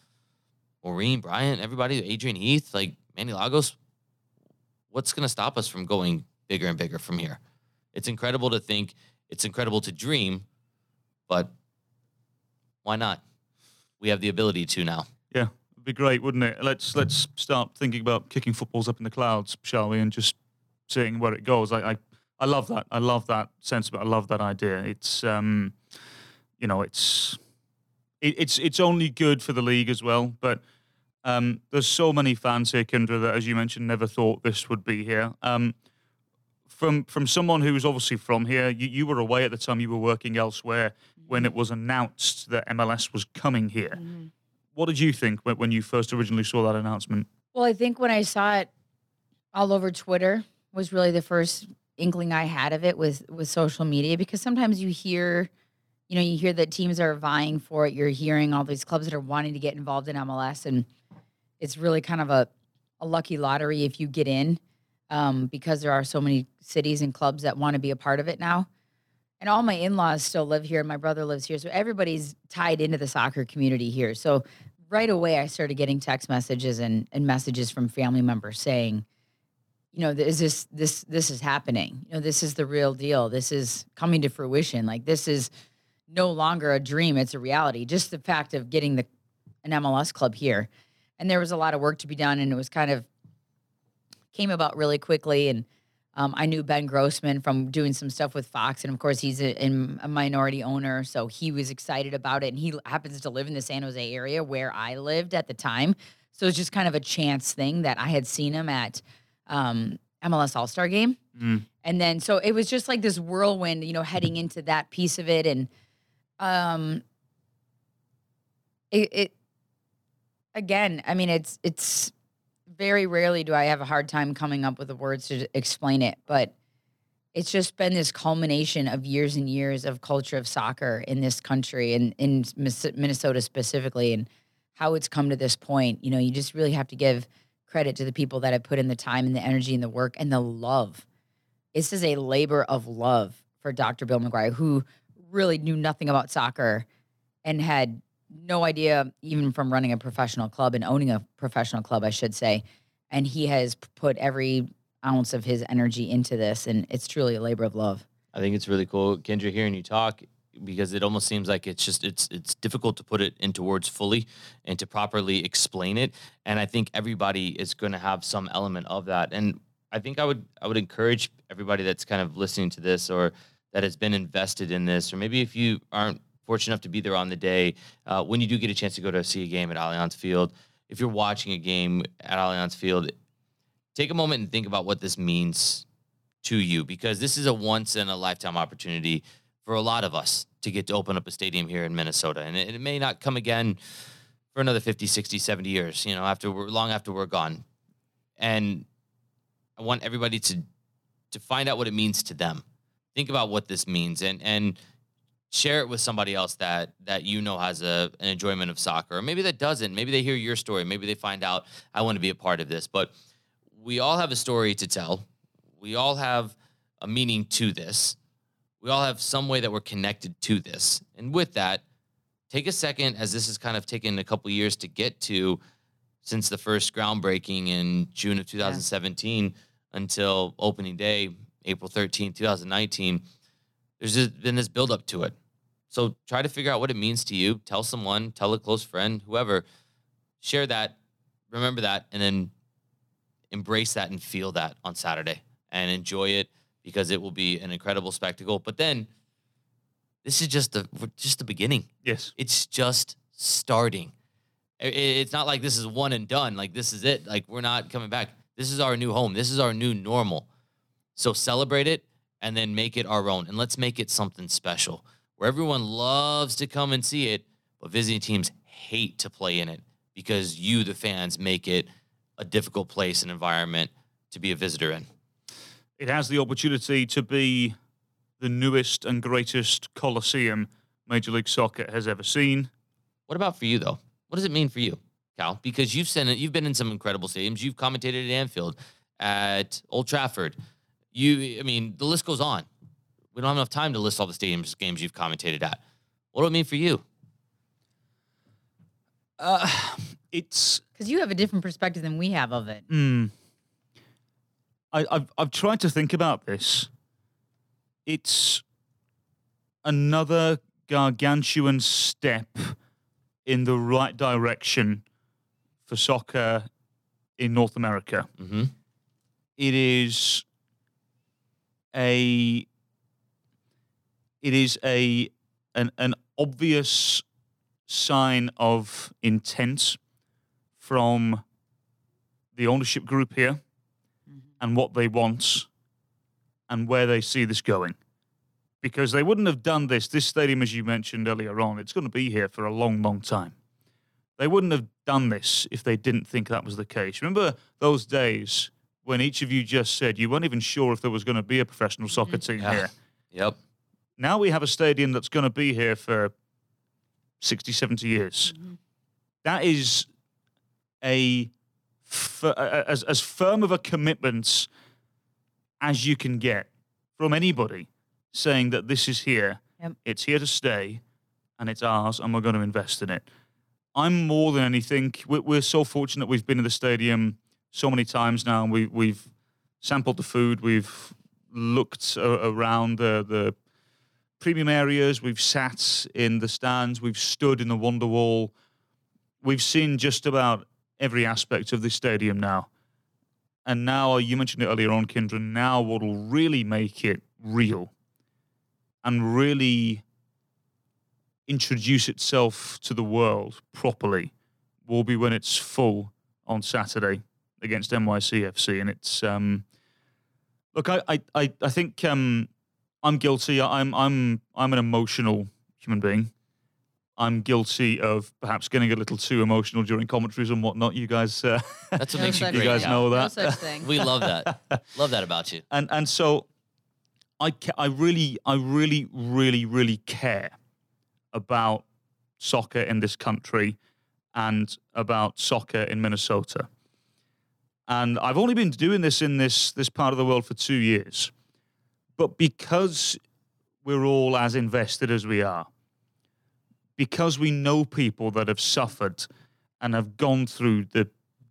Maureen Bryant, everybody, Adrian Heath, like Manny Lagos, what's going to stop us from going bigger and bigger from here? It's incredible to think, it's incredible to dream, but why not? We have the ability to now. Yeah, it'd be great, wouldn't it? Let's let's start thinking about kicking footballs up in the clouds, shall we? And just seeing where it goes. I I, I love that. I love that sense. sentiment. I love that idea. It's um, you know, it's it, it's it's only good for the league as well. But um, there's so many fans here, Kyndra, that as you mentioned, never thought this would be here. Um, from from someone who was obviously from here, you, you were away at the time. You were working elsewhere when it was announced that MLS was coming here. What did you think when, when you first originally saw that announcement? Well, I think when I saw it all over Twitter was really the first inkling I had of it with with social media because sometimes you hear, you know, you hear that teams are vying for it. You're hearing all these clubs that are wanting to get involved in MLS, and it's really kind of a a lucky lottery if you get in, um, because there are so many cities and clubs that want to be a part of it now. And all my in-laws still live here. and My brother lives here, so everybody's tied into the soccer community here. So right away I started getting text messages and, and messages from family members saying, you know, is this this this is happening? You know, this is the real deal. This is coming to fruition. Like this is no longer a dream; it's a reality. Just the fact of getting the an MLS club here, and there was a lot of work to be done, and it was kind of came about really quickly. And um, I knew Ben Grossman from doing some stuff with Fox, and of course he's a, in- a minority owner, so he was excited about it. And he happens to live in the San Jose area where I lived at the time, so it's just kind of a chance thing that I had seen him at um, MLS All Star Game, Mm. and then so it was just like this whirlwind, you know, heading into that piece of it, and um, it, it again i mean it's it's very rarely do i have a hard time coming up with the words to explain it but it's just been this culmination of years and years of culture of soccer in this country and in minnesota specifically and how it's come to this point. You know you just really have to give credit to the people that have put in the time and the energy and the work and the love. This is a labor of love for dr bill mcguire who really knew nothing about soccer and had no idea even from running a professional club and owning a professional club i should say. And he has put every ounce of his energy into this and it's truly a labor of love. I think it's really cool, Kyndra, hearing you talk because it almost seems like it's just it's it's difficult to put it into words fully and to properly explain it. And I think everybody is going to have some element of that. And I think I would I would encourage everybody that's kind of listening to this or that has been invested in this, or maybe if you aren't fortunate enough to be there on the day, uh, when you do get a chance to go to see a game at Allianz Field, if you're watching a game at Allianz Field, take a moment and think about what this means to you because this is a once in a lifetime opportunity for a lot of us to get to open up a stadium here in Minnesota. And it, it may not come again for another 50, 60, 70 years, you know, after we're long after we're gone. And I want everybody to to find out what it means to them. Think about what this means and and share it with somebody else that that you know has a an enjoyment of soccer or maybe that doesn't maybe they hear your story maybe they find out i want to be a part of this but we all have a story to tell we all have a meaning to this we all have some way that we're connected to this and with that take a second as this has kind of taken a couple years to get to since the first groundbreaking in june of 2017 until opening day april 13 2019 there's just been this buildup to it so try to figure out what it means to you. Tell someone, tell a close friend, whoever. Share that, remember that, and then embrace that and feel that on Saturday and enjoy it because it will be an incredible spectacle. But then this is just the just the beginning. Yes. It's just starting. It's not like this is one and done. Like this is it. Like we're not coming back. This is our new home. This is our new normal. So celebrate it and then make it our own. And let's make it something special where everyone loves to come and see it, but visiting teams hate to play in it because you, the fans, make it a difficult place and environment to be a visitor in. It has the opportunity to be the newest and greatest coliseum Major League Soccer has ever seen. What about for you though? What does it mean for you, Cal? Because you've seen it, you've been in some incredible stadiums. You've commentated at Anfield, at Old Trafford. You, I mean, the list goes on. We don't have enough time to list all the stadiums games you've commentated at. What do it mean for you? Uh, it's because you have a different perspective than we have of it Mm. I, I've I've tried to think about this. It's another gargantuan step in the right direction for soccer in North America. Mm-hmm. It is a it is a an, an obvious sign of intent from the ownership group here and what they want and where they see this going. Because they wouldn't have done this. This stadium, as you mentioned earlier on, it's going to be here for a long, long time. They wouldn't have done this if they didn't think that was the case. Remember those days when each of you just said you weren't even sure if there was going to be a professional mm-hmm. soccer team Yeah. here? Yep. Now we have a stadium that's going to be here for 60, 70 years. Mm-hmm. That is a f- a- as as firm of a commitment as you can get from anybody saying that this is here, Yep. it's here to stay, and it's ours, and we're going to invest in it. I'm more than anything. We're, we're so fortunate we've been in the stadium so many times now. We, we've sampled the food. We've looked a- around the the premium areas. We've sat in the stands. We've stood in the Wonder Wall. We've seen just about every aspect of the stadium now. And now, you mentioned it earlier on, Kyndra. Now, what will really make it real and really introduce itself to the world properly will be when it's full on Saturday against NYCFC. And it's um, look, I I I, I think um, I'm guilty. I'm I'm I'm an emotional human being. I'm guilty of perhaps getting a little too emotional during commentaries and whatnot. You guys, uh, That's what No makes you you guys thing. know No that. such thing. We love that. love that about you. and and so I ca- I really I really really really care about soccer in this country and about soccer in Minnesota. And I've only been doing this in this this part of the world for 2 years. But because we're all as invested as we are, because we know people that have suffered and have gone through the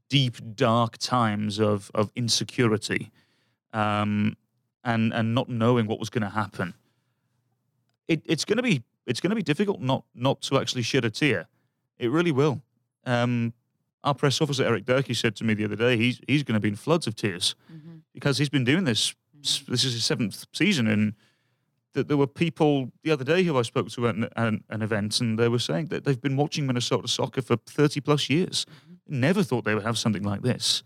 deep dark times of of insecurity, um, and and not knowing what was going to happen. It, it's going to be it's going to be difficult not not to actually shed a tear. It really will. Um, our press officer Eric Durkee said to me the other day he's he's going to be in floods of tears because he's been doing this. This is his seventh season, and that there were people the other day who I spoke to at an, an, an event, and they were saying that they've been watching Minnesota soccer for thirty plus years. Mm-hmm. Never thought they would have something like this,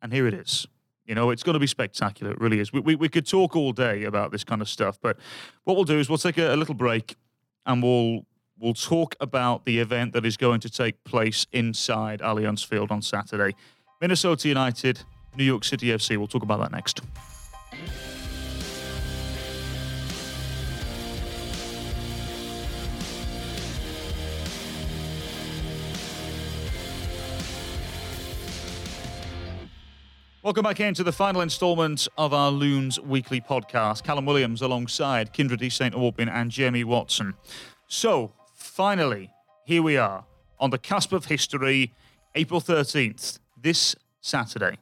and here it is. You know, it's going to be spectacular. It really is. We, we, we could talk all day about this kind of stuff, but what we'll do is we'll take a, a little break and we'll we'll talk about the event that is going to take place inside Allianz Field on Saturday. Minnesota United, New York City FC. We'll talk about that next. Welcome back into the final instalment of our Loons Weekly podcast. Callum Williams alongside Kyndra de St. Aubin and Jamie Watson. So, finally, here we are on the cusp of history, April 13th, this Saturday.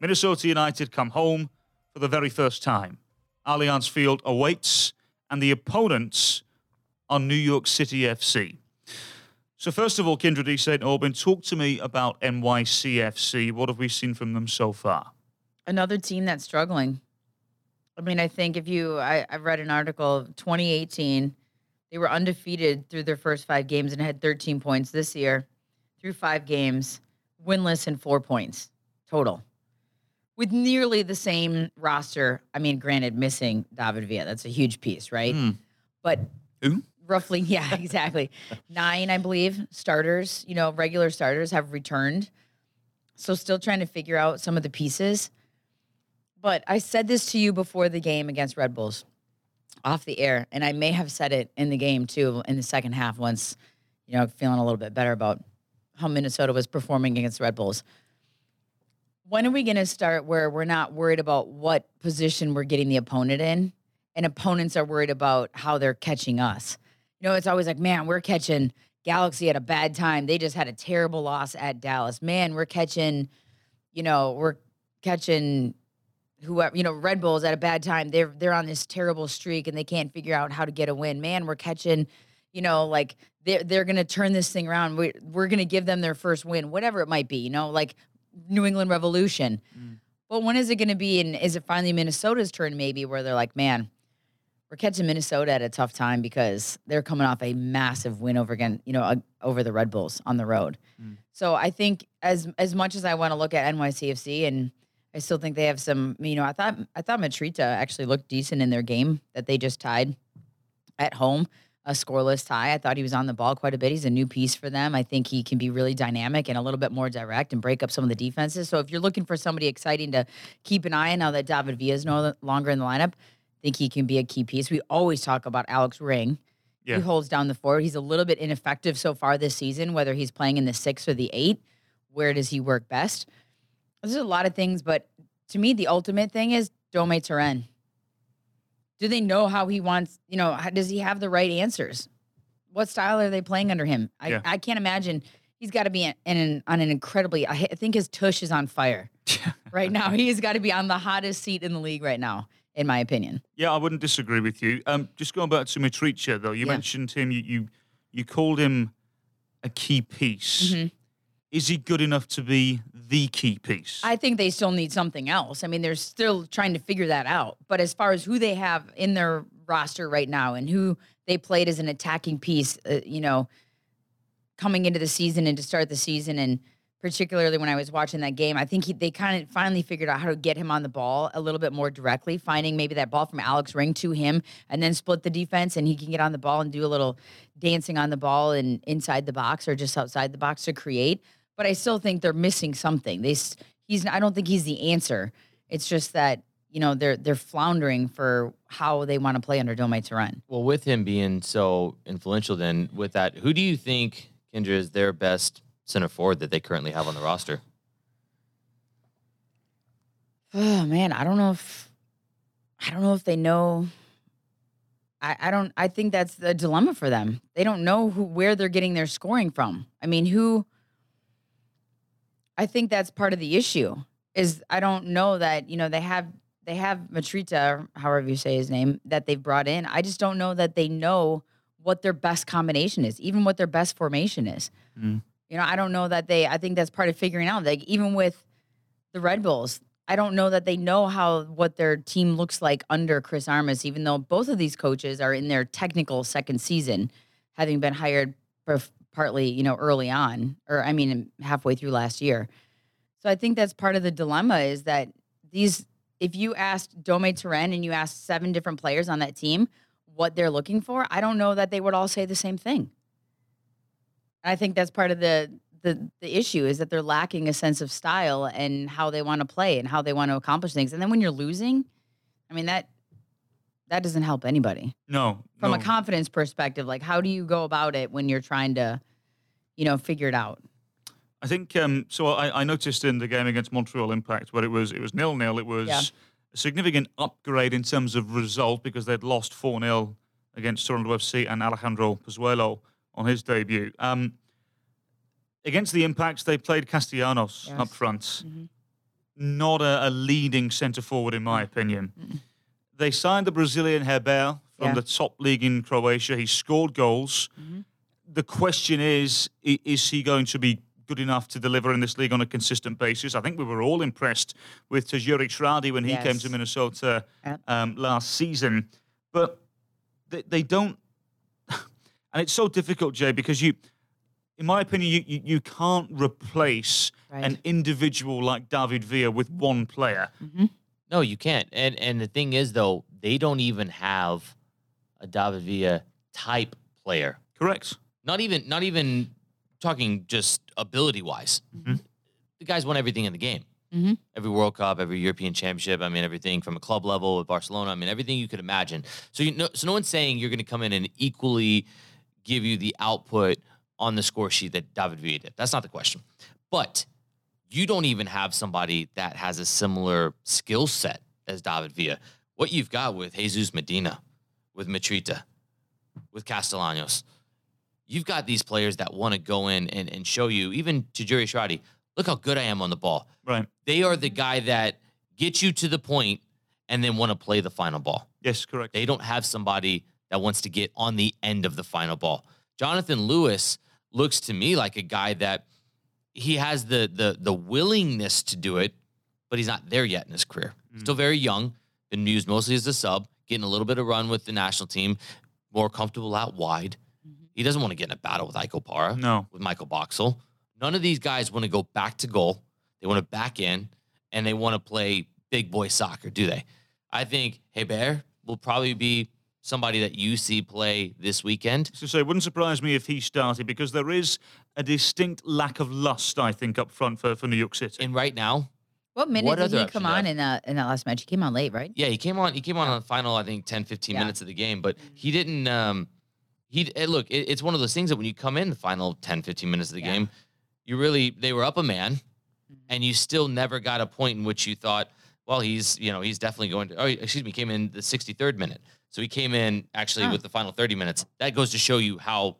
Minnesota United come home for the very first time. Allianz Field awaits, and the opponents are New York City FC. So, first of all, Kyndra de St. Aubin, talk to me about NYCFC. What have we seen from them so far? Another team that's struggling. I mean, I think if you, I, I read an article, 2018, they were undefeated through their first five games and had 13 points this year through five games, winless and four points total. With nearly the same roster. I mean, granted, missing David Villa. That's a huge piece, right? Hmm. But Who? Roughly, yeah, exactly. Nine, I believe, starters, you know, regular starters have returned. So still trying to figure out some of the pieces. But I said this to you before the game against Red Bulls off the air, and I may have said it in the game too in the second half once, you know, feeling a little bit better about how Minnesota was performing against Red Bulls. When are we going to start where we're not worried about what position we're getting the opponent in, and opponents are worried about how they're catching us? Know, it's always like, man, we're catching Galaxy at a bad time. They just had a terrible loss at Dallas. Man, we're catching, you know, we're catching whoever, you know, Red Bulls at a bad time. They're they're on this terrible streak and they can't figure out how to get a win. Man, we're catching, you know, like they're they're gonna turn this thing around. We we're gonna give them their first win, whatever it might be, you know, like New England Revolution. Mm. But when is it gonna be? And is it finally Minnesota's turn maybe where they're like, man, we're catching Minnesota at a tough time because they're coming off a massive win over again, you know, uh, over the Red Bulls on the road. So I think as as much as I want to look at NYCFC and I still think they have some, you know, I thought I thought Mitrita actually looked decent in their game that they just tied at home, a scoreless tie. I thought he was on the ball quite a bit. He's a new piece for them. I think he can be really dynamic and a little bit more direct and break up some of the defenses. So if you're looking for somebody exciting to keep an eye on now that David Villa is no longer in the lineup, think he can be a key piece. We always talk about Alex Ring. Yeah. He holds down the forward. He's a little bit ineffective so far this season, whether he's playing in the six or the eight. Where does he work best? There's a lot of things, but to me, the ultimate thing is Dome Torrent. Do they know how he wants, you know, how, does he have the right answers? What style are they playing under him? I, Yeah. I can't imagine. He's got to be in, in on an incredibly, I, I think his tush is on fire right now. He's got to be on the hottest seat in the league right now, in my opinion. Yeah, I wouldn't disagree with you. Um, just going back to Mitrita, though, you Yeah. mentioned him. You, you you called him a key piece. Mhm. Is he good enough to be the key piece? I think they still need something else. I mean, they're still trying to figure that out. But as far as who they have in their roster right now and who they played as an attacking piece, uh, you know, coming into the season and to start the season and particularly when I was watching that game. I think he, they kind of finally figured out how to get him on the ball a little bit more directly, finding maybe that ball from Alex Ring to him and then split the defense and he can get on the ball and do a little dancing on the ball and inside the box or just outside the box to create. But I still think they're missing something. They he's I don't think he's the answer. It's just that you know they're they're floundering for how they want to play under Domé Torrent. Well, with him being so influential, then with that, who do you think Kyndra is their best center forward that they currently have on the roster? Oh man, I don't know if I don't know if they know. I, I don't. I think that's the dilemma for them. They don't know who where they're getting their scoring from. I mean, who? I think that's part of the issue. Is I don't know that you know they have they have Mitrita, however you say his name, that they've brought in. I just don't know that they know what their best combination is, even what their best formation is. Mm. You know, I don't know that they. I think that's part of figuring out. Like even with the Red Bulls, I don't know that they know how what their team looks like under Chris Armas. Even though both of these coaches are in their technical second season, having been hired partly, you know, early on, or I mean, halfway through last year. So I think that's part of the dilemma is that these if you asked Domé Torrent and you asked seven different players on that team what they're looking for, I don't know that they would all say the same thing. I think that's part of the the the issue is that they're lacking a sense of style and how they want to play and how they want to accomplish things. And then when you're losing, I mean that that doesn't help anybody. No. From no. a confidence perspective, like how do you go about it when you're trying to, you know, figure it out? I think um, so. I, I, noticed in the game against Montreal Impact where it was it was nil nil. It was yeah. a significant upgrade in terms of result because they'd lost four 0 against Toronto FC and Alejandro Pozuelo on his debut. Um, against the Impacts, they played Castellanos yes. up front. Mm-hmm. Not a, a leading centre forward, in my mm-hmm. opinion. Mm-hmm. They signed the Brazilian Heber from yeah. the top league in Croatia. He scored goals. Mm-hmm. The question is, is he going to be good enough to deliver in this league on a consistent basis. I think we were all impressed with Tajouri Shradi when he yes. came to Minnesota um, last season, but they, they don't. And it's so difficult, Jay, because you, in my opinion, you, you, you can't replace right. an individual like David Villa with one player. Mm-hmm. No, you can't. And and the thing is, though, they don't even have a David Villa type player. Correct. Not even not even talking just ability wise. Mm-hmm. The guys won everything in the game. Mm-hmm. Every World Cup, every European Championship. I mean, everything from a club level with Barcelona. I mean, everything you could imagine. So you know, so no one's saying you're going to come in and equally give you the output on the score sheet that David Villa did. That's not the question. But you don't even have somebody that has a similar skill set as David Villa. What you've got with Jesus Medina, with Mitrita, with Castellanos, you've got these players that want to go in and, and show you, even Tajouri Shradi, look how good I am on the ball. Right. They are the guy that gets you to the point and then want to play the final ball. Yes, correct. They don't have somebody that wants to get on the end of the final ball. Jonathan Lewis looks to me like a guy that he has the the the willingness to do it, but he's not there yet in his career. Mm. Still very young, been used mostly as a sub, getting a little bit of run with the national team, more comfortable out wide. He doesn't want to get in a battle with Ike Opara. No. With Michael Boxall. None of these guys want to go back to goal. They want to back in and they want to play big boy soccer, do they? I think Heber will probably be somebody that you see play this weekend. So say, it wouldn't surprise me if he started because there is a distinct lack of lust, I think, up front for, for New York City. And right now, what minute what did he come on in that in that last match? He came on late, right? Yeah, he came on. He came on on the final, I think, 10, 15 yeah. minutes of the game, but he didn't. Um, he eh, look, it, it's one of those things that when you come in the final 10, 15 minutes of the yeah. game, you really they were up a man, mm-hmm. and you still never got a point in which you thought, well, he's you know he's definitely going to. Oh, excuse me, came in the 63rd minute, so he came in actually with the final 30 minutes. That goes to show you how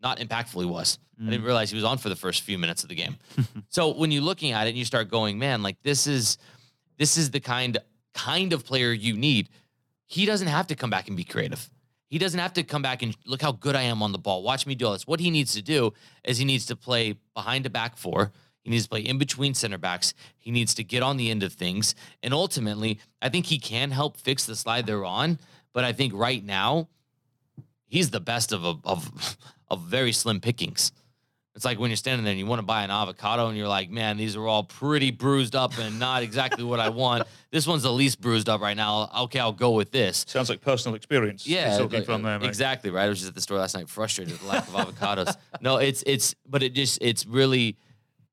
not impactful he was. Mm. I didn't mm. realize he was on for the first few minutes of the game. so when you're looking at it and you start going, man, like this is this is the kind kind of player you need. He doesn't have to come back and be creative. He doesn't have to come back and look how good I am on the ball. Watch me do all this. What he needs to do is he needs to play behind a back four. He needs to play in between center backs. He needs to get on the end of things. And ultimately, I think he can help fix the slide they're on. But I think right now, he's the best of a, of of very slim pickings. It's like when you're standing there and you want to buy an avocado and you're like, man, these are all pretty bruised up and not exactly what I want. This one's the least bruised up right now. Okay, I'll go with this. Sounds like personal experience. Yeah, like, from there, mate. exactly right. I was just at the store last night, frustrated with the lack of avocados. No, it's it's, but it just it's really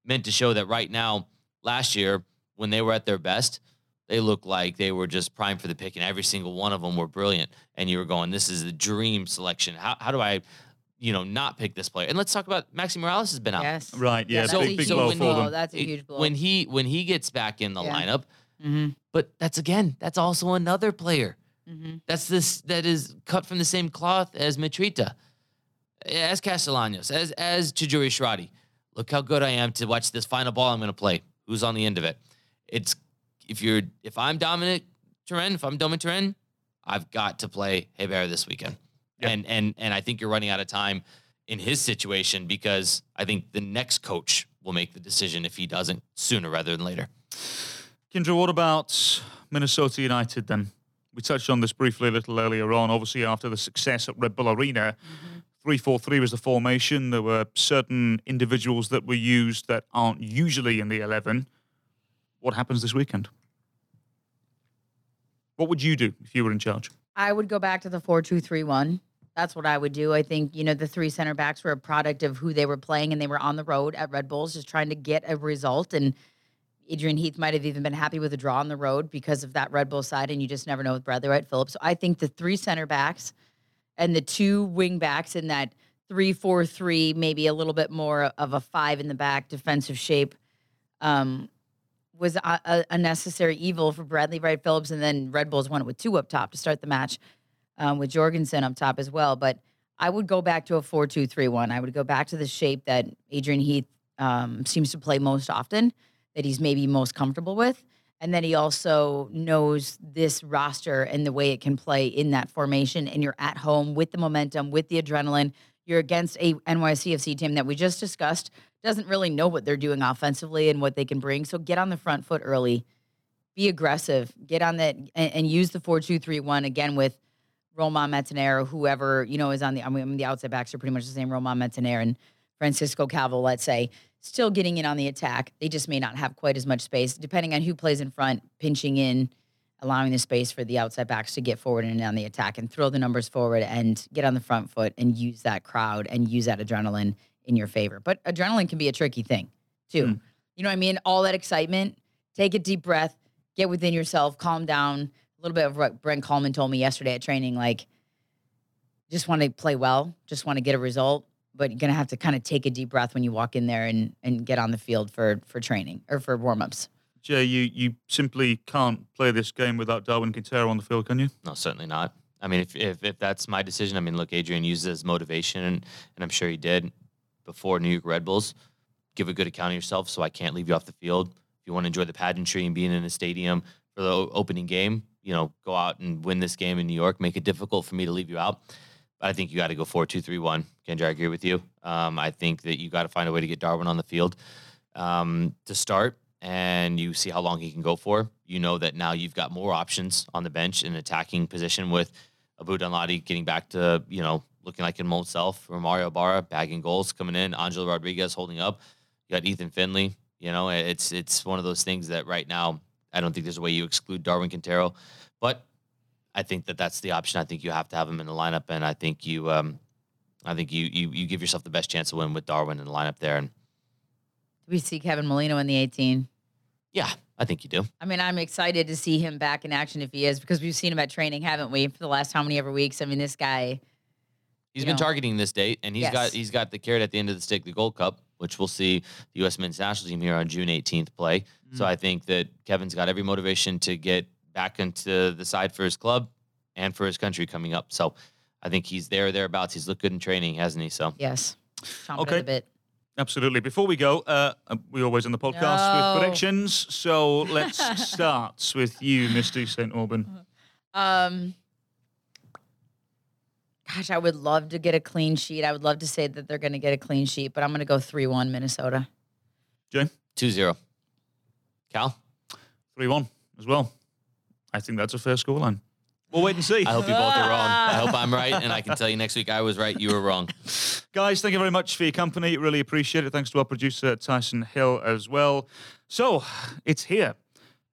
meant to show that right now, last year when they were at their best, they looked like they were just primed for the pick, and every single one of them were brilliant. And you were going, "This is the dream selection." How how do I, you know, not pick this player? And let's talk about Maxi Morales has been out. Yes. Right, yeah, that's so- big, a big so blow when for you- them. That's a huge blow. When he when he gets back in the Yeah. lineup, mm-hmm. but that's again, that's also another player. Mm-hmm. That's this that is cut from the same cloth as Mitrita, as Castellanos, as as Tajouri Shradi. Look how good I am to watch this final ball I'm going to play. Who's on the end of it? It's if you're if I'm Domènec Torrent, if I'm Domènec Torrent, I've got to play Heber this weekend. Yeah. And and and I think you're running out of time in his situation because I think the next coach will make the decision if he doesn't sooner rather than later. Kyndra, what about Minnesota United then? We touched on this briefly a little earlier on. Obviously, after the success at Red Bull Arena, mm-hmm. 3 4 3 was the formation. There were certain individuals that were used that aren't usually in the 11. What happens this weekend? What would you do if you were in charge? I would go back to the four two three one. That's what I would do. I think you know the three center backs were a product of who they were playing, and they were on the road at Red Bulls, just trying to get a result. And Adrian Heath might have even been happy with a draw on the road because of that Red Bull side, and you just never know with Bradley Wright Phillips. So I think the three center backs and the two wing backs in that three four three, maybe a little bit more of a five in the back defensive shape. Um, was a, a, necessary evil for Bradley Wright Phillips, and then Red Bulls won it with two up top to start the match, um, with Jorgensen up top as well. But I would go back to a four-two-three-one. I would go back to the shape that Adrian Heath um, seems to play most often, that he's maybe most comfortable with, and then he also knows this roster and the way it can play in that formation. And you're at home with the momentum, with the adrenaline. You're against a NYCFC team that we just discussed doesn't really know what they're doing offensively and what they can bring. So get on the front foot early, be aggressive, get on that and, and use the four two three one again with Romain Métanire or whoever you know is on the. I mean, the outside backs are pretty much the same. Romain Métanire and Francisco Calvo, let's say, still getting in on the attack. They just may not have quite as much space, depending on who plays in front, pinching in, allowing the space for the outside backs to get forward and on the attack and throw the numbers forward and get on the front foot and use that crowd and use that adrenaline in your favor. But adrenaline can be a tricky thing too. Mm. You know what I mean? All that excitement, take a deep breath, get within yourself, calm down. A little bit of what Brent Kallman told me yesterday at training, like just want to play well, just want to get a result, but you're gonna have to kind of take a deep breath when you walk in there and and get on the field for for training or for warm-ups. Jay, you, you simply can't play this game without Darwin Quintero on the field, can you? No, certainly not. I mean, if, if, if that's my decision, I mean, look, Adrian used it as motivation, and, and I'm sure he did before New York Red Bulls. Give a good account of yourself so I can't leave you off the field. If you want to enjoy the pageantry and being in a stadium for the opening game, you know, go out and win this game in New York. Make it difficult for me to leave you out. But I think you got to go 4 2 3 1. Kyndra, I agree with you. Um, I think that you got to find a way to get Darwin on the field um, to start and you see how long he can go for. You know that now you've got more options on the bench in attacking position with Abu Danladi getting back to, you know, looking like himself, Mario Barra bagging goals coming in, Angelo Rodriguez holding up. You got Ethan Finlay. You know, it's it's one of those things that right now I don't think there's a way you exclude Darwin Quintero, but I think that that's the option. I think you have to have him in the lineup, and I think you, um, I think you you you give yourself the best chance to win with Darwin in the lineup there, and we see Kevin Molino in the 18? Yeah, I think you do. I mean, I'm excited to see him back in action if he is, because we've seen him at training, haven't we, for the last how many ever weeks? I mean, this guy. He's been know. targeting this date, and he's Yes. got he's got the carrot at the end of the stick, the Gold Cup, which we'll see the U.S. Men's National Team here on June 18th play. So mm. I think that Kevin's got every motivation to get back into the side for his club and for his country coming up. So I think he's there or thereabouts. He's looked good in training, hasn't he? So yes, chomping Okay. At the bit. Absolutely. Before we go, uh, uh, we always on the podcast No. with predictions. So let's start with you, Misty St. Aubin. Um, gosh, I would love to get a clean sheet. I would love to say that they're going to get a clean sheet, but I'm going to go 3 1 Minnesota. Jay, 2-0. Cal? 3 1 as well. I think that's a fair scoreline. We'll wait and see. I hope you both are wrong. I hope I'm right, and I can tell you next week I was right, you were wrong. Guys, thank you very much for your company. Really appreciate it. Thanks to our producer, Tyson Hill, as well. So, it's here.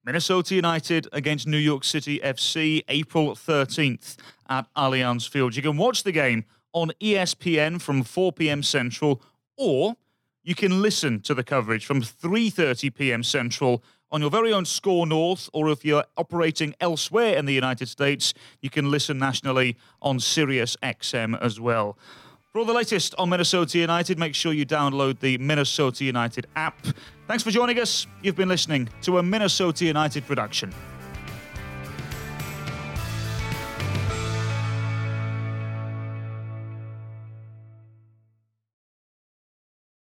Minnesota United against New York City FC, April 13th at Allianz Field. You can watch the game on ESPN from 4 p.m. Central, or you can listen to the coverage from 3:30 p.m. Central on your very own Score North, or if you're operating elsewhere in the United States, you can listen nationally on Sirius XM as well. For all the latest on Minnesota United, make sure you download the Minnesota United app. Thanks for joining us. You've been listening to a Minnesota United production.